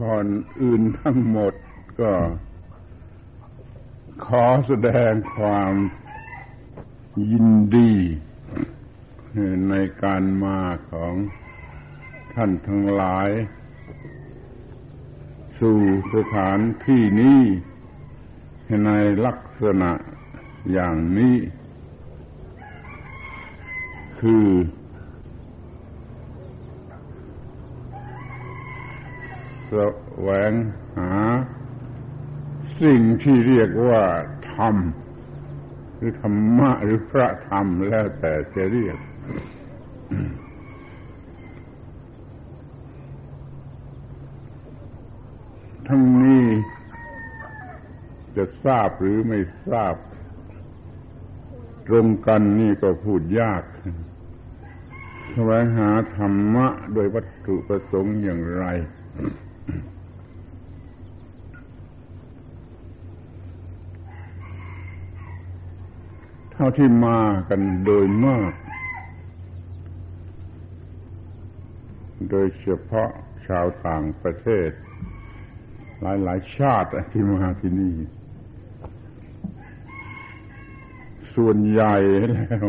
ก่อนอื่นทั้งหมดก็ ขอแสดงความยินดีในการมาของท่านทั้งหลาย สู่สถานที่นี้ในลักษณะอย่างนี้ คือ แสวงหา สิ่งที่เรียกว่าธรรม หรือธรรมะหรือพระธรรมแล้วแต่จะเรียก ทั้งนี้จะทราบหรือไม่ทราบ ตรงกันนี่ก็พูดยากแสวงหาธรรมะโดยวัตถุประสงค์อย่างไร เท่าที่มากันโดยมาก โดยเฉพาะชาวต่างประเทศ หลายๆชาติที่มาที่นี่ ส่วนใหญ่แล้ว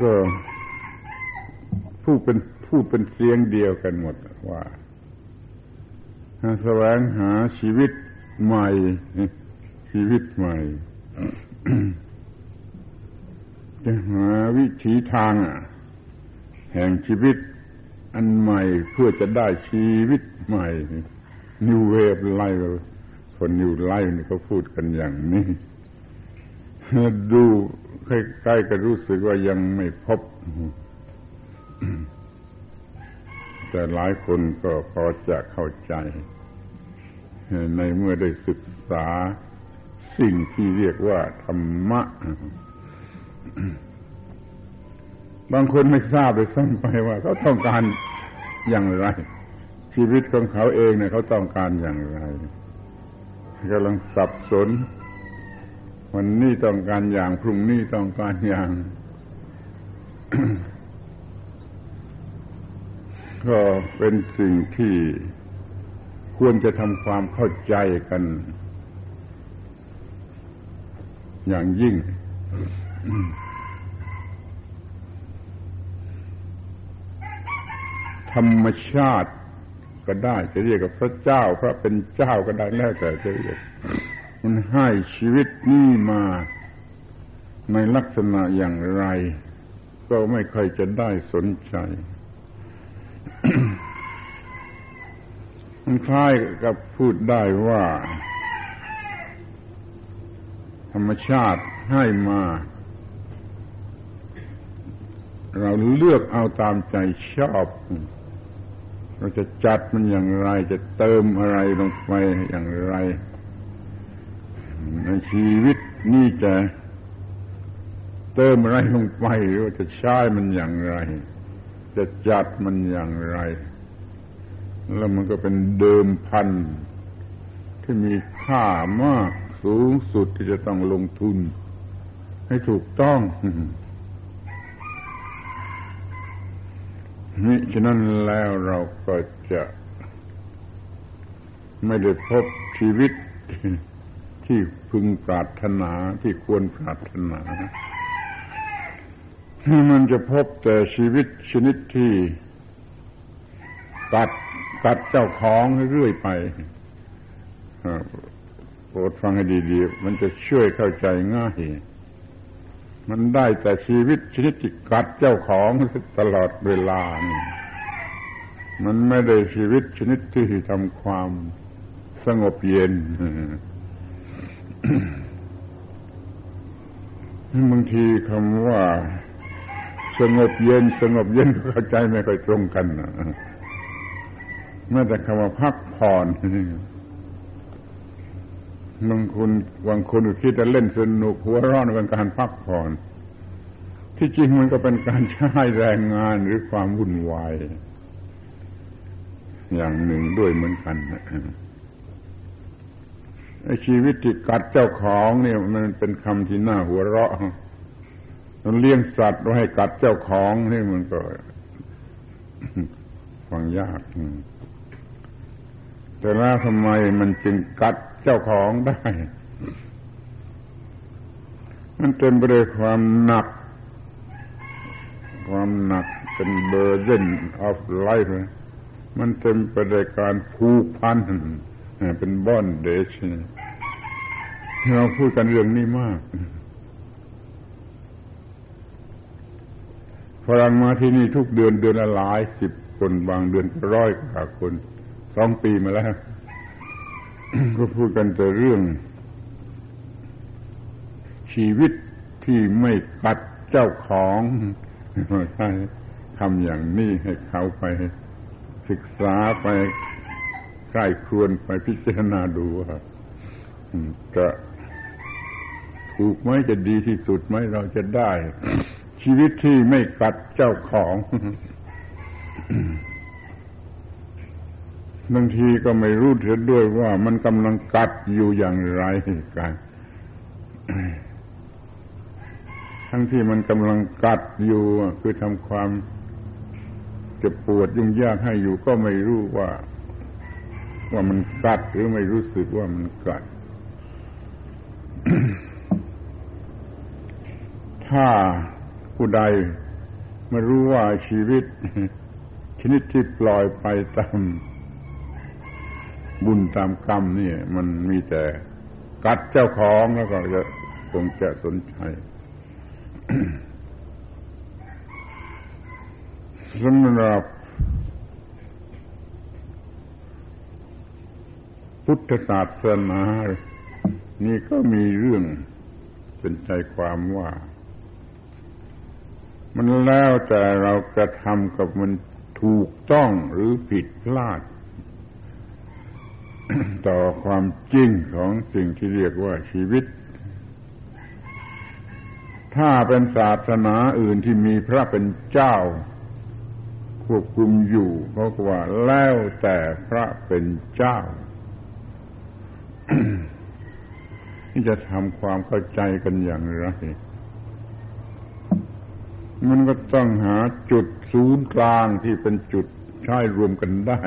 ก็ผู้เป็น พูดเป็นเสียงเดียวกันหมดว่าแสวงหาชีวิตใหม่ ชีวิตใหม่จะหาวิถีทางแห่งชีวิตอันใหม่เพื่อจะได้ชีวิตใหม่ New Way of Life คนนิวไลฟ์นี่เขาพูดกันอย่างนี้ ดูใกล้ๆก็รู้สึกว่ายังไม่พบ แต่หลายคนก็พอจะเข้าใจ ในเมื่อได้ศึกษาสิ่งที่เรียกว่าธรรมะ บางคนไม่ทราบเลยซ้ำไปว่า เขาต้องการอย่างไร ชีวิตของเขาเองเนี่ยเขาต้องการอย่างไรกำลังสับสน วันนี้ต้องการอย่างพรุ่งนี้ต้องการอย่าง ก็เป็นสิ่งที่ควรจะทำความเข้าใจกัน อย่างยิ่ง ธรรมชาติก็ได้ จะเรียกกับพระเจ้า พระเป็นเจ้าก็ได้แล้วแต่จะเรียกมันให้ชีวิตนี้มาในลักษณะอย่างไร ก็ไม่ค่อยจะได้สนใจ มันคล้ายกับพูดได้ว่า ธรรมชาติให้มา เราเลือกเอาตามใจชอบ เราจะจัดมันอย่างไร จะเติมอะไรลงไปอย่างไร ในชีวิตนี่จะเติมอะไรลงไป หรือจะใช้มันอย่างไร จะจัดมันอย่างไร แล้วมันก็เป็นเดิมพันที่มีค่ามากสูงสุดที่จะต้องลงทุน ให้ถูกต้องนี่ฉะนั้นแล้วเราก็จะไม่ได้พบชีวิตที่พึงปรารถนาที่ควรปรารถนา มันจะพบแต่ชีวิตชนิดที่ตัด ตัดเจ้าของเรื่อยไปโปรดฟังให้ดีๆ มันจะช่วยเข้าใจง่าย มันได้แต่ชีวิตชนิดที่กัดเจ้าของตลอดเวลา มันไม่ได้ชีวิตชนิดที่ทำความสงบเย็นบางทีคำว่า สงบเย็น สงบเย็นเข้าใจไม่ค่อยตรงกัน แม้แต่คำว่าพักผ่อนบางคนบางคนคิดจะเล่นสนุกหัวร้อนเป็นการพักผ่อน ที่จริงมันก็เป็นการใช้แรงงานหรือความวุ่นวายอย่างหนึ่งด้วยเหมือนกันไอชีวิตที่กัดเจ้าของเนี่ย มันเป็นคำที่น่าหัวเราะมันเลี้ยงสัตว์ไว้ให้กัดเจ้าของนี่มันก็ฟังยาก แต่แล้วทำไมมันจึงกัดเจ้าของได้ มันเต็มไปด้วยความหนัก ความหนักเป็น burden of life มันเต็มไปด้วยการผูกพันเป็นบอนเดชเราพูดกันเรื่องนี้มากฝรั่งมาที่นี่ทุกเดือนเดือนละหลายสิบคนบางเดือนร้อยกว่าคน สองปีมาแล้ว ก็พูดกันแต่เรื่อง ชีวิตที่ไม่กัดเจ้าของใช่ทำอย่างนี้ให้เขาไปศึกษาไปใกล้ครวนไปพิจารณาดูว่าจะถูกไหมจะดีที่สุดไหมเราจะได้ ชีวิตที่ไม่กัดเจ้าของ บางทีก็ไม่รู้เสียด้วยว่ามันกำลังกัดอยู่อย่างไรกันทั้งที่มันกำลังกัดอยู่คือทำความเจะปวดยุ่งยากให้อยู่ก็ไม่รู้ว่า ว่ามันกัดหรือไม่รู้สึกว่ามันกัด ถ้าผู้ใดไม่รู้ว่าชีวิต ชนิดที่ปล่อยไปตาม บุญตามกรรมนี่มันมีแต่กัดเจ้าของแล้วก็จะคงจะสนใจสำหรับพุทธศาสนานี่ก็มีเรื่องเป็นใจความว่า มันแล้วแต่เรากระทำกับมันถูกต้องหรือผิดพลาด ต่อความจริงของสิ่งที่เรียกว่าชีวิต ถ้าเป็นศาสนาอื่นที่มีพระเป็นเจ้า ควบคุมอยู่เพราะว่าแล้วแต่พระเป็นเจ้าที่จะทำความเข้าใจกันอย่างไรมันก็ต้องหาจุดศูนย์กลางที่เป็นจุดใช้รวมกันได้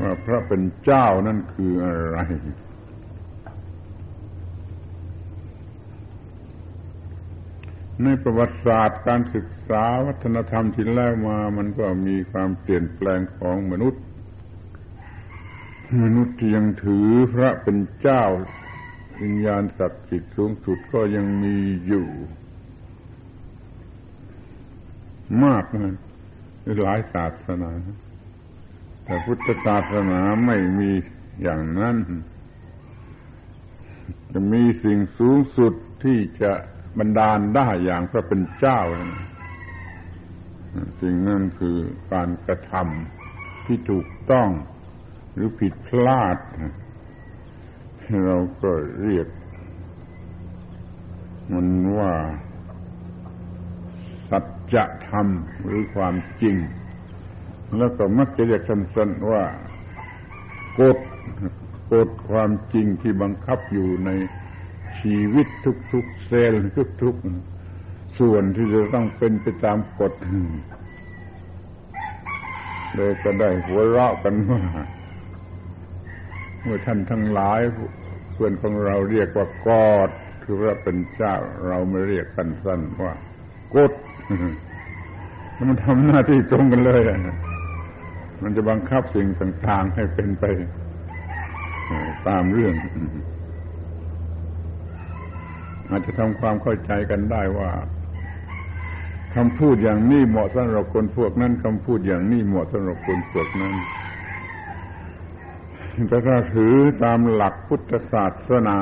ว่าพระเป็นเจ้านั่นคืออะไร ในประวัติศาสตร์การศึกษาวัฒนธรรมที่แล้วมา มันก็มีความเปลี่ยนแปลงของมนุษย์ มนุษย์ที่ยังถือพระเป็นเจ้าวิญญาณศักดิ์สิทธิ์สูงสุดก็ยังมีอยู่ มากนะหลายศาสนา แต่พุทธศาสนาไม่มีอย่างนั้น จะมีสิ่งสูงสุดที่จะบันดาลได้อย่างพระเป็นเจ้า สิ่งนั้นคือการกระทำที่ถูกต้องหรือผิดพลาด เราก็เรียก มันว่า สัจธรรมหรือความจริง แล้วก็มักจะเรียกสั้นๆว่ากฎกฎความจริงที่บังคับอยู่ในชีวิตทุกๆเซลล์ทุกๆส่วนที่จะต้องเป็นไปตามกฎเลยก็ได้หัวเราะกันว่าเมื่อท่านทั้งหลายเพื่อนของเราเรียกว่ากอดคือพระเป็นเจ้า เราไม่เรียกกันสั้นว่ากฎมันทำหน้าที่ตรงกันเลย มันจะบังคับสิ่งต่างๆ ให้เป็นไปตามเรื่อง อาจจะทำความเข้าใจกันได้ว่าคำพูดอย่างนี้เหมาะสำหรับคนพวกนั้นคำพูดอย่างนี้เหมาะสำหรับคนพวกนั้นแต่ถ้าถือตามหลักพุทธศาสนา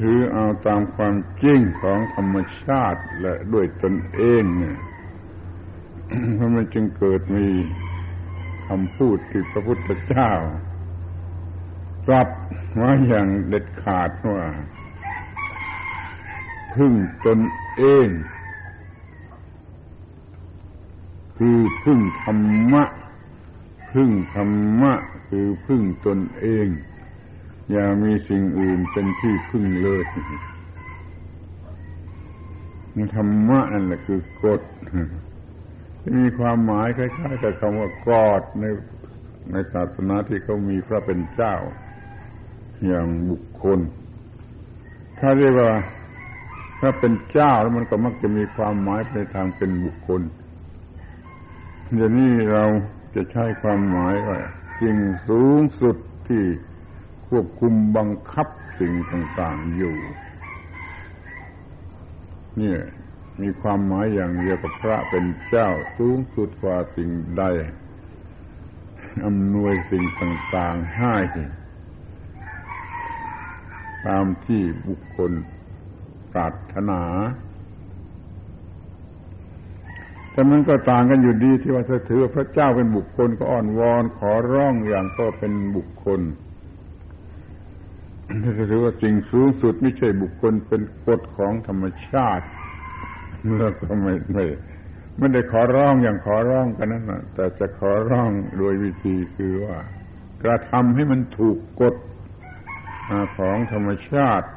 ถือเอาตามความจริงของธรรมชาติและด้วยตนเองเนี่ย เพราะมันจึงเกิดมีคำพูดที่พระพุทธเจ้าตรัสว่าอย่างเด็ดขาดว่า พึ่งตนเอง คือพึ่งธรรมะ พึ่งธรรมะ คือพึ่งตนเอง อย่ามีสิ่งอื่นเป็นที่พึ่งเลยธรรมะนั่นแหละคือกฎ มีความหมายคล้ายๆกับคำว่ากอดในในศาสนาที่เขามีพระเป็นเจ้า อย่างบุคคล ถ้าเรียกว่าถ้าเป็นเจ้าแล้วมันก็มักจะมีความหมายในทางเป็นบุคคลเดี๋ยวนี้เราจะใช้ความหมายว่าสิ่งสูงสุดที่ควบคุมบังคับสิ่งต่าง ๆอยู่ เนี่ย มีความหมายอย่างเดียวกับพระเป็นเจ้าสูงสุดกว่าสิ่งใดอำนวยสิ่งต่างๆให้ตามที่บุคคลปรารถนาแต่มันก็ต่างกันอยู่ดีที่ว่าถ้าถือพระเจ้าเป็นบุคคลก็อ้อนวอนขอร้องอย่างก็เป็นบุคคลถ้าถือว่าสิ่งสูงสุดไม่ใช่บุคคลเป็นกฎของธรรมชาติ แล้วก็ไม่ไม่ไม่ได้ขอร้องอย่างขอร้องกันนั่นนะแต่จะขอร้องโดยวิธีคือว่า กระทำให้มันถูกกฎของธรรมชาติ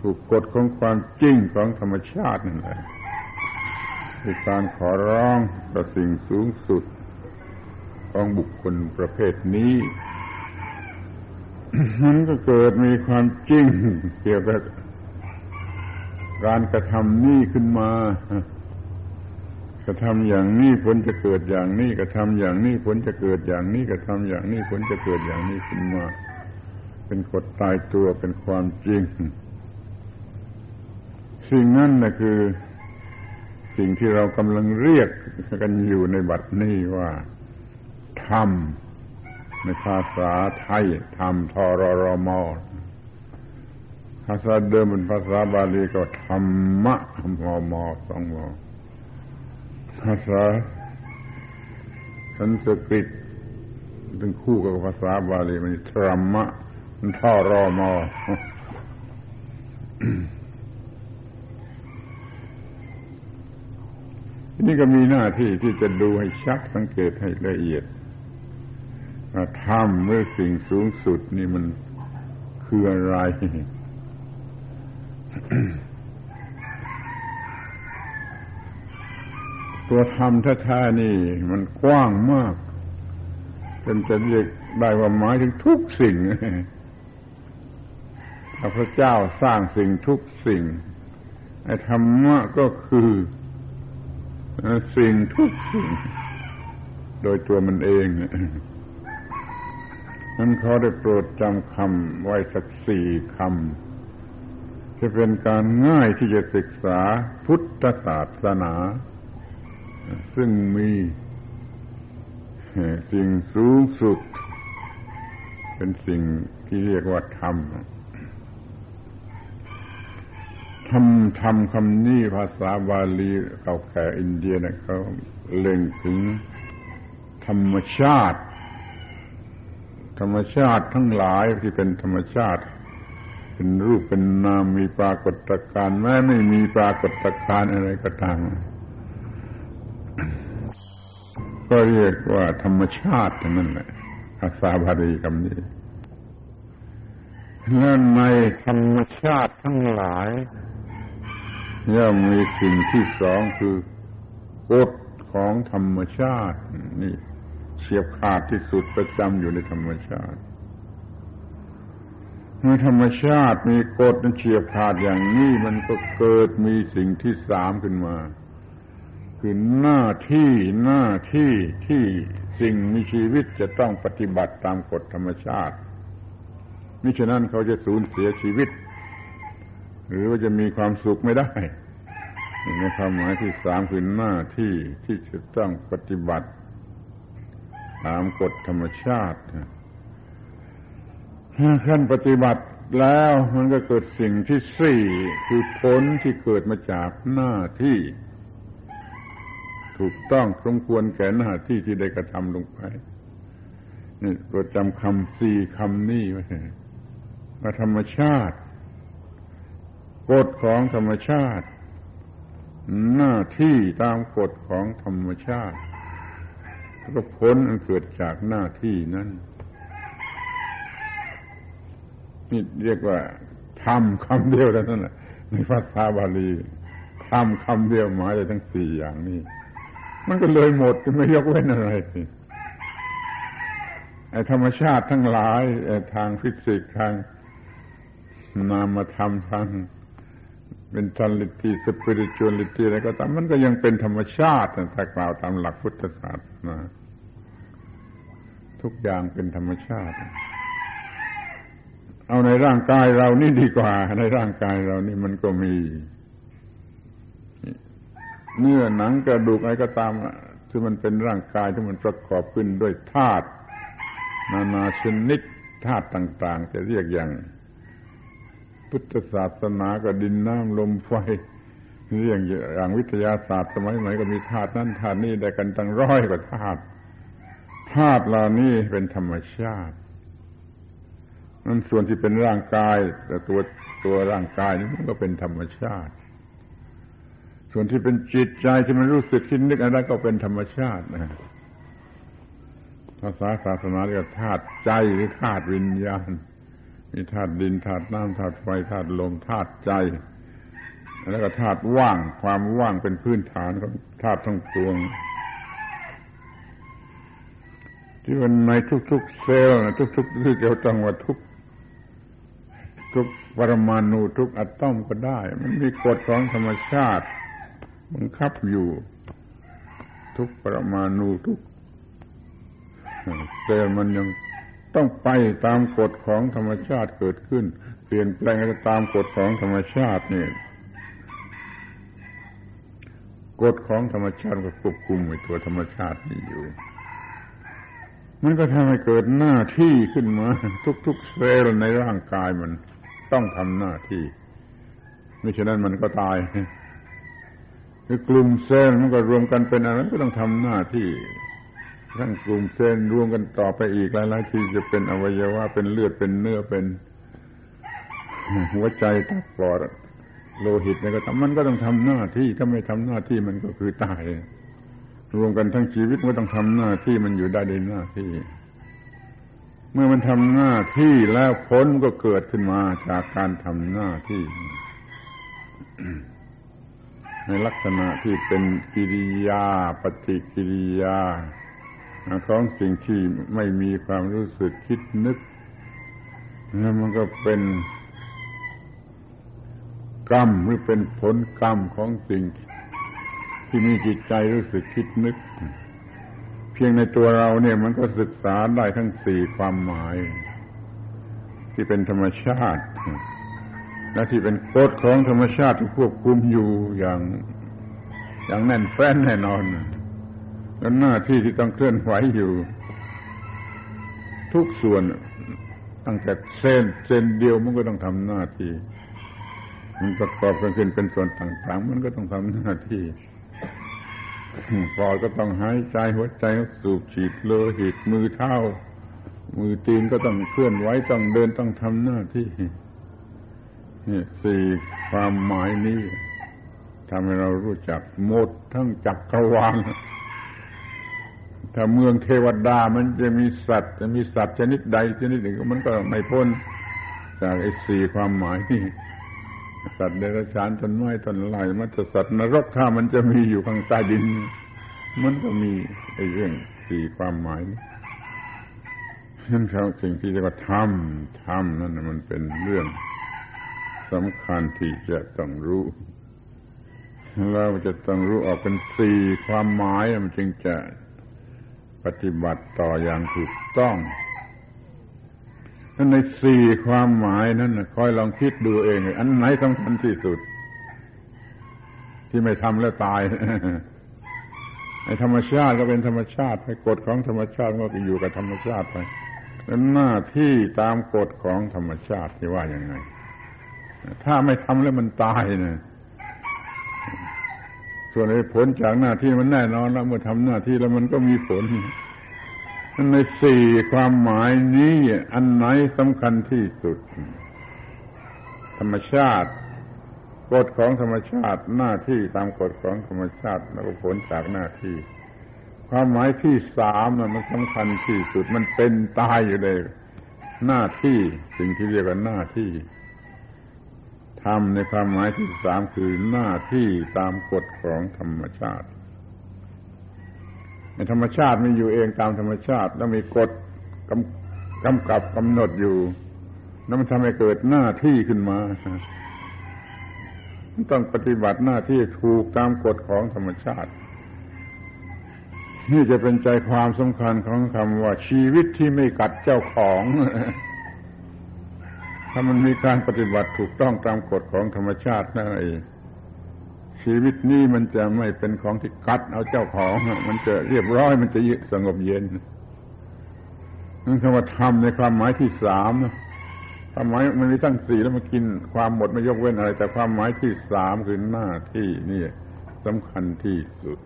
ถูกกฎของความจริงของธรรมชาตินั่นแหละคือการขอร้องต่อสิ่งสูงสุด ของบุคคลประเภทนี้มันก็เกิดมีความจริงเกี่ยวกับ การกระทำนี่ขึ้นมากระทำอย่างนี้ผลจะเกิดอย่างนี้กระทำอย่างนี้ผลจะเกิดอย่างนี้กระทำอย่างนี้ผลจะเกิดอย่างนี้ขึ้นมา เป็นกฎตายตัวเป็นความจริง สิ่งนั้นนะคือ สิ่งที่เรากำลังเรียกกันอยู่ในบัดนี้ว่าธรรมในภาษาไทยธรรมทรรม ภาษาเดิมเป็นภาษาบาลีก็ธรรมะมอมอสองมอภาษาสันสกฤตถึงคู่กับภาษาบาลีมันธรรมะมันท่อรอมอนี่ก็มีหน้าที่ที่จะดูให้ชัดสังเกตให้ละเอียดธรรมหรือสิ่งสูงสุดนี่มันคืออะไร ตัวธรรมแท้ๆนี่ มันกว้างมากจนจะเรียกได้ว่าหมายถึงทุกสิ่งพระเจ้าสร้างสิ่งทุกสิ่งไอ้ธรรมะก็คือสิ่งทุกสิ่ง โดยตัวมันเองนั้นเขาได้โปรดจำคำไว้สักสี่คำ จะเป็นการง่ายที่จะศึกษาพุทธศาสนา ซึ่งมีสิ่งสูงสุด เป็นสิ่งที่เรียกว่าธรรมทำทำคำนี้ภาษาบาลีเก่าแก่อินเดียนะเขาเล็งถึงธรรมชาติ ธรรมชาติทั้งหลายที่เป็นธรรมชาติ เป็นรูปเป็นนามมีปรากฏการณ์แม้ไม่มีปรากฏการณ์อะไรก็ตามก็เรียกว่าธรรมชาตินั่นแหละภาษาบาลีคำนี้และในธรรมชาติทั้งหลายย่อมมีสิ่งที่สองคือกฎของธรรมชาติ นี่เฉียบขาดที่สุดประจำอยู่ในธรรมชาติ มื่อธรรมชาติมีกฎนั้นเฉียบขาดอย่างนี้มันก็เกิดมีสิ่งที่สามขึ้นมา คือหน้าที่หน้าที่ที่สิ่งมีชีวิตจะต้องปฏิบัติตามกฎธรรมชาติมิฉะนั้นเขาจะสูญเสียชีวิต หรือว่าจะมีความสุขไม่ได้ในความหมายที่สามคือหน้าที่ที่จะต้องปฏิบัติ ตามกฎธรรมชาติ ขั้นปฏิบัติแล้วมันก็เกิดสิ่งที่สี่คือผลที่เกิดมาจากหน้าที่ ถูกต้องสมควรแก่หน้าที่ที่ได้กระทำลงไปนี่โปรดจำคำสี่คำนี้ไว้ว่าธรรมชาติกฎของธรรมชาติ หน้าที่ตามกฎของธรรมชาติก็ผลมันเกิดจากหน้าที่นั้น นี่เรียกว่าทำคำเดียวเท่านั้นแหละในภาษาบาลีธทำคำเดียวหมายเลยทั้งสี่อย่างนี้มันก็เลยหมดไม่ยกเว้นอะไรไอ้ธรรมชาติทั้งหลายทางฟิสิกส์ทางนามธรรมทาง mentality spirituality อะไรก็ตามมันก็ยังเป็นธรรมชาติถ้ากล่าวตามหลักพุทธศาสนาทุกอย่างเป็นธรรมชาติ เอาในร่างกายเรานี่ดีกว่า ในร่างกายเรานี่มันก็มีเนื้อหนังกระดูกอะไรก็ตามที่มันเป็นร่างกายที่มันประกอบขึ้นด้วยธาตุนานาชนิดธาตุต่าง ๆ จะเรียกอย่าง พุทธศาสนาก็ดินน้ำลมไฟเรียกอย่างวิทยาศาสตร์สมัยใหม่ก็มีธาตุนั้นธาตุนี้ได้กันตั้งร้อยกว่าธาตุธาตุเหล่านี้เป็นธรรมชาติ นั่นส่วนที่เป็นร่างกาย แต่ตัวตัวร่างกายนี่มันก็เป็นธรรมชาติ ส่วนที่เป็นจิตใจที่มันรู้สึกคิดนึกอะไรก็เป็นธรรมชาตินะภาษาศาสนาเรียกธาตุใจหรือธาตุวิญญาณมีธาตุดินธาตุน้ำธาตุไฟธาตุลมธาตุใจ แล้วก็ธาตุว่าง ความว่างเป็นพื้นฐานของธาตุทั้งปวง ที่มันในทุกๆเซลล์ทุกๆที่เกี่ยวจังว่าทุก ทุกปรมาณูทุกอะตอมก็ได้ มันมีกฎของธรรมชาติบังคับอยู่ ทุกปรมาณูทุกเซลล์มันยังต้องไปตามกฎของธรรมชาติเกิดขึ้น เปลี่ยนแปลงตามกฎของธรรมชาตินี่กฎของธรรมชาติก็ควบคุมไว้ตัวธรรมชาตินี่อยู่ มันก็ทำให้เกิดหน้าที่ขึ้นมา ทุกๆเซลล์ในร่างกายมัน ต้องทำหน้าที่ไม่ฉะนั้นมันก็ตายคือกลุ่มเซลล์มันก็รวมกันเป็นอะไรก็ต้องทำหน้าที่ทั้งกลุ่มเซลล์รวมกันต่อไปอีกหลายๆที่จะเป็นอวัยวะเป็นเลือดเป็นเนื้อเป็น หัวใจตับปอดโลหิตเนี่ยก็ทำมันก็ต้องทำหน้าที่ถ้าไม่ทำหน้าที่มันก็คือตายรวมกันทั้งชีวิตมันต้องทำหน้าที่มันอยู่ได้ในหน้าที่ เมื่อมันทำหน้าที่แล้วผลก็เกิดขึ้นมาจากการทำหน้าที่ ในลักษณะที่เป็นกิริยาปฏิกิริยาของสิ่งที่ไม่มีความรู้สึกคิดนึก แล้วมันก็เป็นกรรมหรือเป็นผลกรรมของสิ่งที่มีจิตใจรู้สึกคิดนึก พียงในตัวเราเนี่ยมันก็ศึกษาได้ทั้งสี่ความหมาย ที่เป็นธรรมชาติ และที่เป็นกฎของธรรมชาติที่ควบคุมอยู่อย่างอย่างแน่นแฟ้นแน่นอนแล้วหน้าที่ที่ต้องเคลื่อนไหวอยู่ ทุกส่วนตั้งแต่เส้นเส้นเดียวมันก็ต้องทำหน้าที่ มันประกอบกันขึ้นเป็นส่วนต่างๆ มันก็ต้องทำหน้าที่ ปอดก็ต้องหายใจหัวใจก็สูบฉีดโลหิตมือเท้า มือตีนก็ต้องเคลื่อนไหวต้องเดินต้องทำหน้าที่นี่สี่ความหมายนี้ทำให้เรารู้จักหมดทั้งจักรวาลถ้าเมืองเทวดามันจะมีสัตว์ จะมีสัตว์ชนิดใดชนิดหนึ่งมันก็ไม่พ้นจากไอ้สี่ความหมายนี่ สัตว์เดรัจฉานต้นไม้ต้นไม้มันจะสัตว์นรกถ้ามันจะมีอยู่ข้างใต้ดิน มันก็มีไอ้เรื่องสี่ความหมายนั่นเขาสิ่งที่จะทำทำนั่นมันเป็นเรื่องสำคัญที่จะต้องรู้เราจะต้องรู้ออกเป็นสี่ความหมายมันจึงจะปฏิบัติต่ออย่างถูกต้อง ถ้าในสี่ความหมายนั้นคอยลองคิดดูเอง อันไหนสำคัญที่สุด ที่ไม่ทำแล้วตายในธรรมชาติก็เป็นธรรมชาติไปกฎของธรรมชาติก็อยู่กับธรรมชาติไปแล้วหน้าที่ตามกฎของธรรมชาติที่ว่าอย่างไง ถ้าไม่ทำแล้วมันตายเนี่ยส่วนในผลจากหน้าที่มันแน่นอนแล้วเมื่อทำหน้าที่แล้วมันก็มีผล ในสี่ความหมายนี้อันไหนสำคัญที่สุด ธรรมชาติกฎของธรรมชาติหน้าที่ตามกฎของธรรมชาติแล้วก็ผลจากหน้าที่ ความหมายที่สามมันสำคัญที่สุดมันเป็นตายอยู่เลย หน้าที่สิ่งที่เรียกว่าหน้าที่ทรมในความหมายที่สามคือหน้าที่ตามกฎของธรรมชาติ ในธรรมชาติมันอยู่เองตามธรรมชาติ แล้วมีกฎกำกำกับกำหนดอยู่ แล้วมันทำให้เกิดหน้าที่ขึ้นมาต้องปฏิบัติหน้าที่ถูกตามกฎของธรรมชาติ นี่จะเป็นใจความสำคัญของคำว่าชีวิตที่ไม่กัดเจ้าของ ถ้ามันมีการปฏิบัติถูกต้องตามกฎของธรรมชาตินั่นเอง ชีวิตนี้มันจะไม่เป็นของที่กัดเอาเจ้าของ มันจะเรียบร้อยมันจะสงบเย็นนั่นคำว่าธรรมในความหมายที่สามความหมายมันมีตั้งสี่แล้วมากินความหมดไม่ยกเว้นอะไร แต่ความหมายที่สามคือหน้าที่นี่สำคัญที่สุด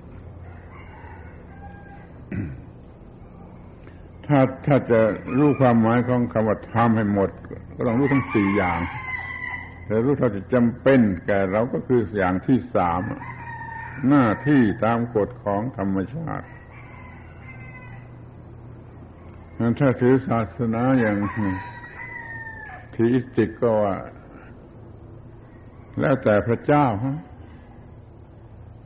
ถ้าถ้าจะรู้ความหมายของคำว่าทำให้หมด ก็ต้องรู้ทั้งสี่อย่าง แต่รู้เท่าที่จำเป็น แก่เราก็คืออย่างที่สามหน้าที่ตามกฎของธรรมชาติถ้าถือศาสนาอย่างทีอิสติกก็ว่า แล้วแต่พระเจ้าฮะ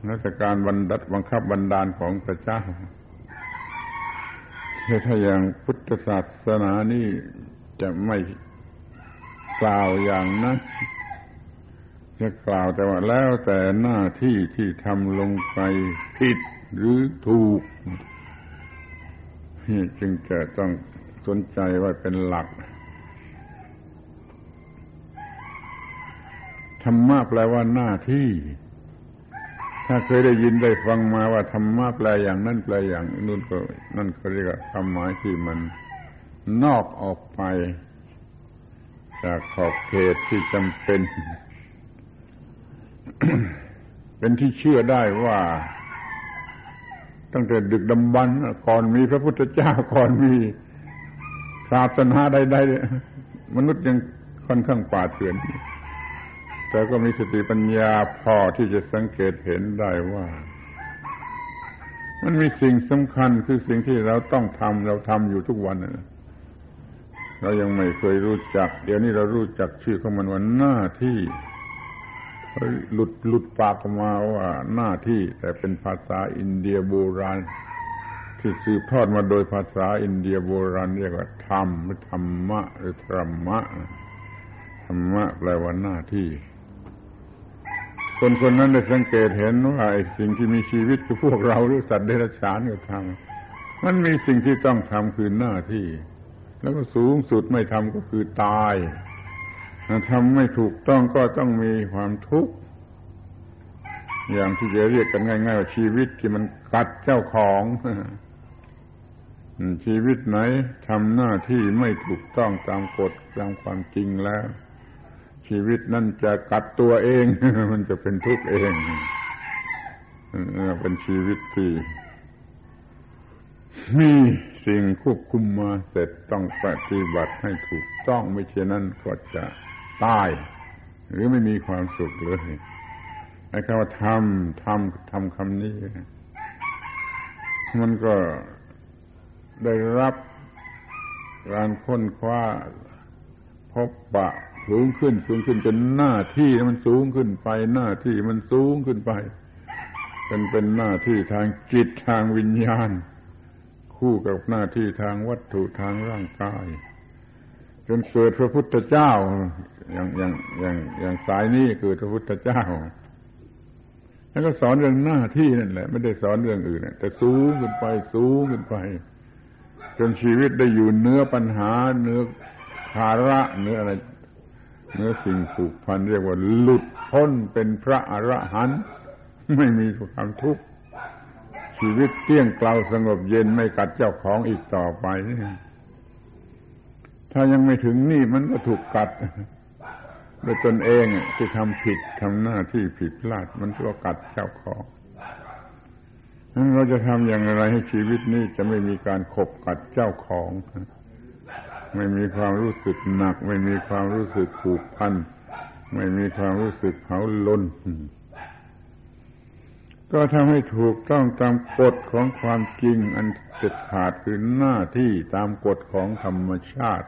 แล้วแต่การบันดัดบังคับบันดาลของพระเจ้าถ้าอย่างพุทธศาสนานี่จะไม่ กล่าวอย่างนั้นจะกล่าวแต่ว่าแล้วแต่หน้าที่ที่ทำลงไปผิดหรือถูกนี่จึงจะต้องสนใจว่าเป็นหลัก ธรรมะแปลว่าหน้าที่ ถ้าเคยได้ยินได้ฟังมาว่าธรรมะแปลอย่างนั้นแปลอย่างนู้นก็นั่นเขาเรียกว่าความหมายที่มันนอกออกไป จากขอบเขตที่จำเป็น เป็นที่เชื่อได้ว่า ตั้งแต่ดึกดำบรรก่อนมีพระพุทธเจ้าก่อนมีศาสนาใดๆมนุษย์ยังค่อนข้างป่าเถื่อนแต่ก็มีสติปัญญาพอที่จะสังเกตเห็นได้ว่า มันมีสิ่งสำคัญคือสิ่งที่เราต้องทำเราทำอยู่ทุกวัน เรายังไม่เคยรู้จัก เดี๋ยวนี้เรารู้จักชื่อของมันว่าหน้าที่หลุดหลุดปากออกมาว่าหน้าที่ แต่เป็นภาษาอินเดียโบราณ ที่สืบทอดมาโดยภาษาอินเดียโบราณเรียกว่าธรรมหรือธรรมะหรือธรรมะธรรมะแปลว่าหน้าที่ คนคนนั้นได้สังเกตเห็นว่าไอ้สิ่งที่มีชีวิตคือพวกเราหรือสัตว์เดรัจฉานก็ทำมันมีสิ่งที่ต้องทำคือหน้าที่ แล้วก็สูงสุดไม่ทำก็คือตายทำไม่ถูกต้องก็ต้องมีความทุกข์อย่างที่จะเรียกกันง่ายๆว่าชีวิตที่มันกัดเจ้าของชีวิตไหนทำหน้าที่ไม่ถูกต้องตามกฎตามความจริงแล้ว ชีวิตนั่นจะกัดตัวเอง มันจะเป็นทุกข์เองเป็นชีวิตที่ มีสิ่งควบคุมมาเสร็จต้องปฏิบัติให้ถูกต้องไม่เช่นนั้นก็จะตาย หรือไม่มีความสุขเลยไอ้คำว่าทำทำทำคำนี้ มันก็ได้รับการค้นคว้าพบปะสูงขึ้นสูงขึ้นจนหน้าที่มันสูงขึ้นไป หน้าที่มันสูงขึ้นไปเป็นเป็นหน้าที่ทางจิตทางวิญญาณ คู่กับหน้าที่ทางวัตถุทางร่างกาย จนเกิดพระพุทธเจ้า อย่างอย่างอย่างอย่างสายนี้เกิดพระพุทธเจ้า แล้วก็สอนเรื่องหน้าที่นั่นแหละ ไม่ได้สอนเรื่องอื่นแต่สูงขึ้นไปสูงขึ้นไป จนชีวิตได้อยู่เนื้อปัญหาเนื้อภาระเนื้ออะไรเนื้อสิ่งผูกพันเรียกว่าหลุดพ้นเป็นพระอรหันต์ไม่มีความทุกข์ ชีวิตเที่ยงเกลาสงบเย็นไม่กัดเจ้าของอีกต่อไป ถ้ายังไม่ถึงนี่มันก็ถูกกัดโดยตนเองที่ทำผิดทำหน้าที่ผิดพลาด มันก็กัดเจ้าของนั้นเราจะทำอย่างไรให้ชีวิตนี้จะไม่มีการขบกัดเจ้าของ ไม่มีความรู้สึกหนัก ไม่มีความรู้สึกผูกพัน ไม่มีความรู้สึกเขาล้น ก็ทำให้ถูกต้องตามกฎของความจริง อันเด็ดขาดคือหน้าที่ตามกฎของธรรมชาติ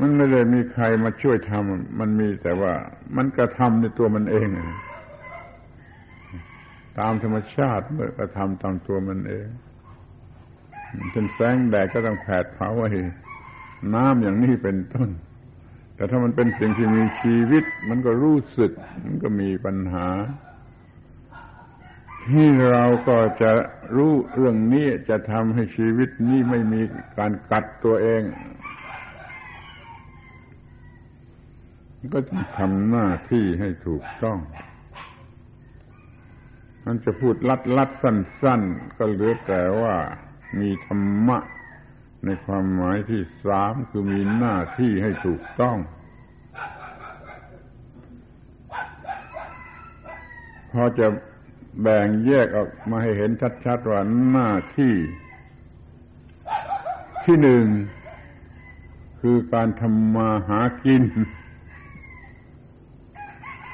มันไม่ได้มีใครมาช่วยทำมันมีแต่ว่ามันกระทำในตัวมันเอง ตามธรรมชาติเมื่อกระทำตามตัวมันเองเป็นแสงแดดก็ต้องแผดเผาไว้น้ำอย่างนี้เป็นต้น แต่ถ้ามันเป็นสิ่งที่มีชีวิต มันก็รู้สึก มันก็มีปัญหา ที่เราก็จะรู้เรื่องนี้จะทำให้ชีวิตนี้ไม่มีการกัดตัวเอง ก็ทำหน้าที่ให้ถูกต้อง มันจะพูดลัดลัดสั้น ๆ ก็เหลือแต่ว่ามีธรรมะในความหมายที่สามคือมีหน้าที่ให้ถูกต้องพอจะ แบ่งแยกออกมาให้เห็นชัดๆว่าหน้าที่ ที่หนึ่งคือการทำมาหากิน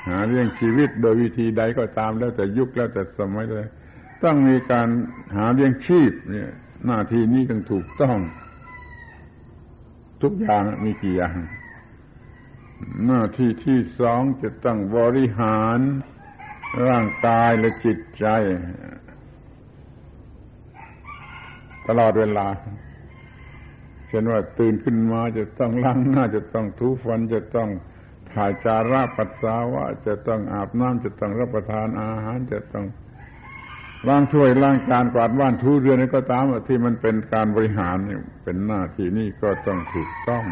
หาเลี้ยงชีวิตโดยวิธีใดก็ตามแล้วแต่ยุคแล้วแต่สมัยเลยต้องมีการหาเลี้ยงชีพ เนี่ย หน้าที่นี้ต้องถูกต้อง ทุกอย่างมีกี่อย่าง หน้าที่ที่สองจะต้องบริหาร ร่างกายและจิตใจ ตลอดเวลาเช่นว่าตื่นขึ้นมาจะต้องล้างหน้าจะต้องทูฟันจะต้องถ่ายจาระปัสสาวะจะต้องอาบน้ำจะต้องรับประทานอาหารจะต้องล้างถ้วยล้างจานกวาดบ้านทูเรือนนี่ก็ตามที่มันเป็นการบริหารเนี่ยเป็นหน้าที่นี่ก็ต้องถูกต้อง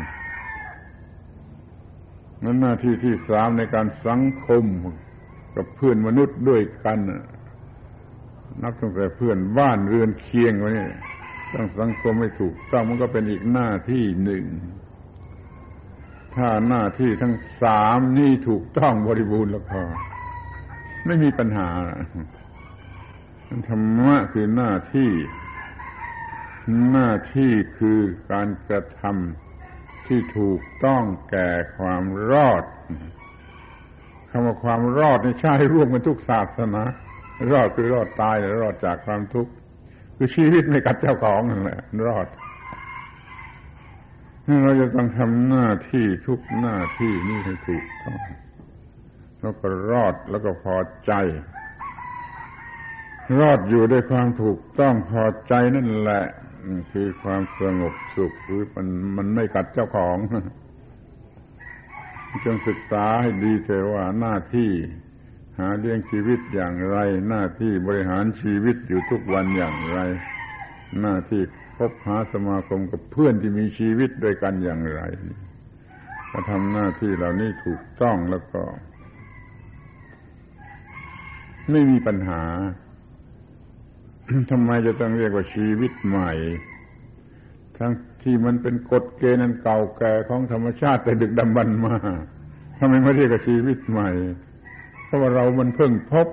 นั้นหน้าที่ที่สามในการสังคม กับเพื่อนมนุษย์ด้วยกันนับตั้งแต่เพื่อนบ้านเรือนเคียงไว้ต้องสังคมให้ถูกต้องมันก็เป็นอีกหน้าที่หนึ่ง ถ้าหน้าที่ทั้งสามนี่ถูกต้องบริบูรณ์แล้วพอไม่มีปัญหาธรรมะคือหน้าที่ หน้าที่คือการกระทำที่ถูกต้องแก่ความรอด คำว่าความรอดนี่ใช่ร่วมกันทุกศาสนารอดคือรอดตายรอดจากความทุกข์คือชีวิตไม่กัดเจ้าของนั่นแหละรอดเราจะต้องทำหน้าที่ทุกหน้าที่นี่ให้ถูกต้องแล้วก็รอดแล้วก็พอใจ รอดอยู่ด้วยความถูกต้องพอใจนั่นแหละคือความสงบสุขคือมันมันไม่กัดเจ้าของ จงศึกษาให้ดีเถอะว่าหน้าที่ หาเลี้ยงชีวิตอย่างไร หน้าที่บริหารชีวิตอยู่ทุกวันอย่างไร หน้าที่พบหาสมาคมกับเพื่อนที่มีชีวิตด้วยกันอย่างไรก็ทำหน้าที่เหล่านี้ถูกต้องแล้วก็ ไม่มีปัญหาทำไมจะต้องเรียกว่าชีวิตใหม่ ทั้ง ที่มันเป็นกฎเกณฑ์นันเก่าแก่ของธรรมชาติแต่ดึกดำบรรมาทำไมไม่เรียกว่าชีวิตใหม่ เพราะว่าเรามันเพิ่งพบ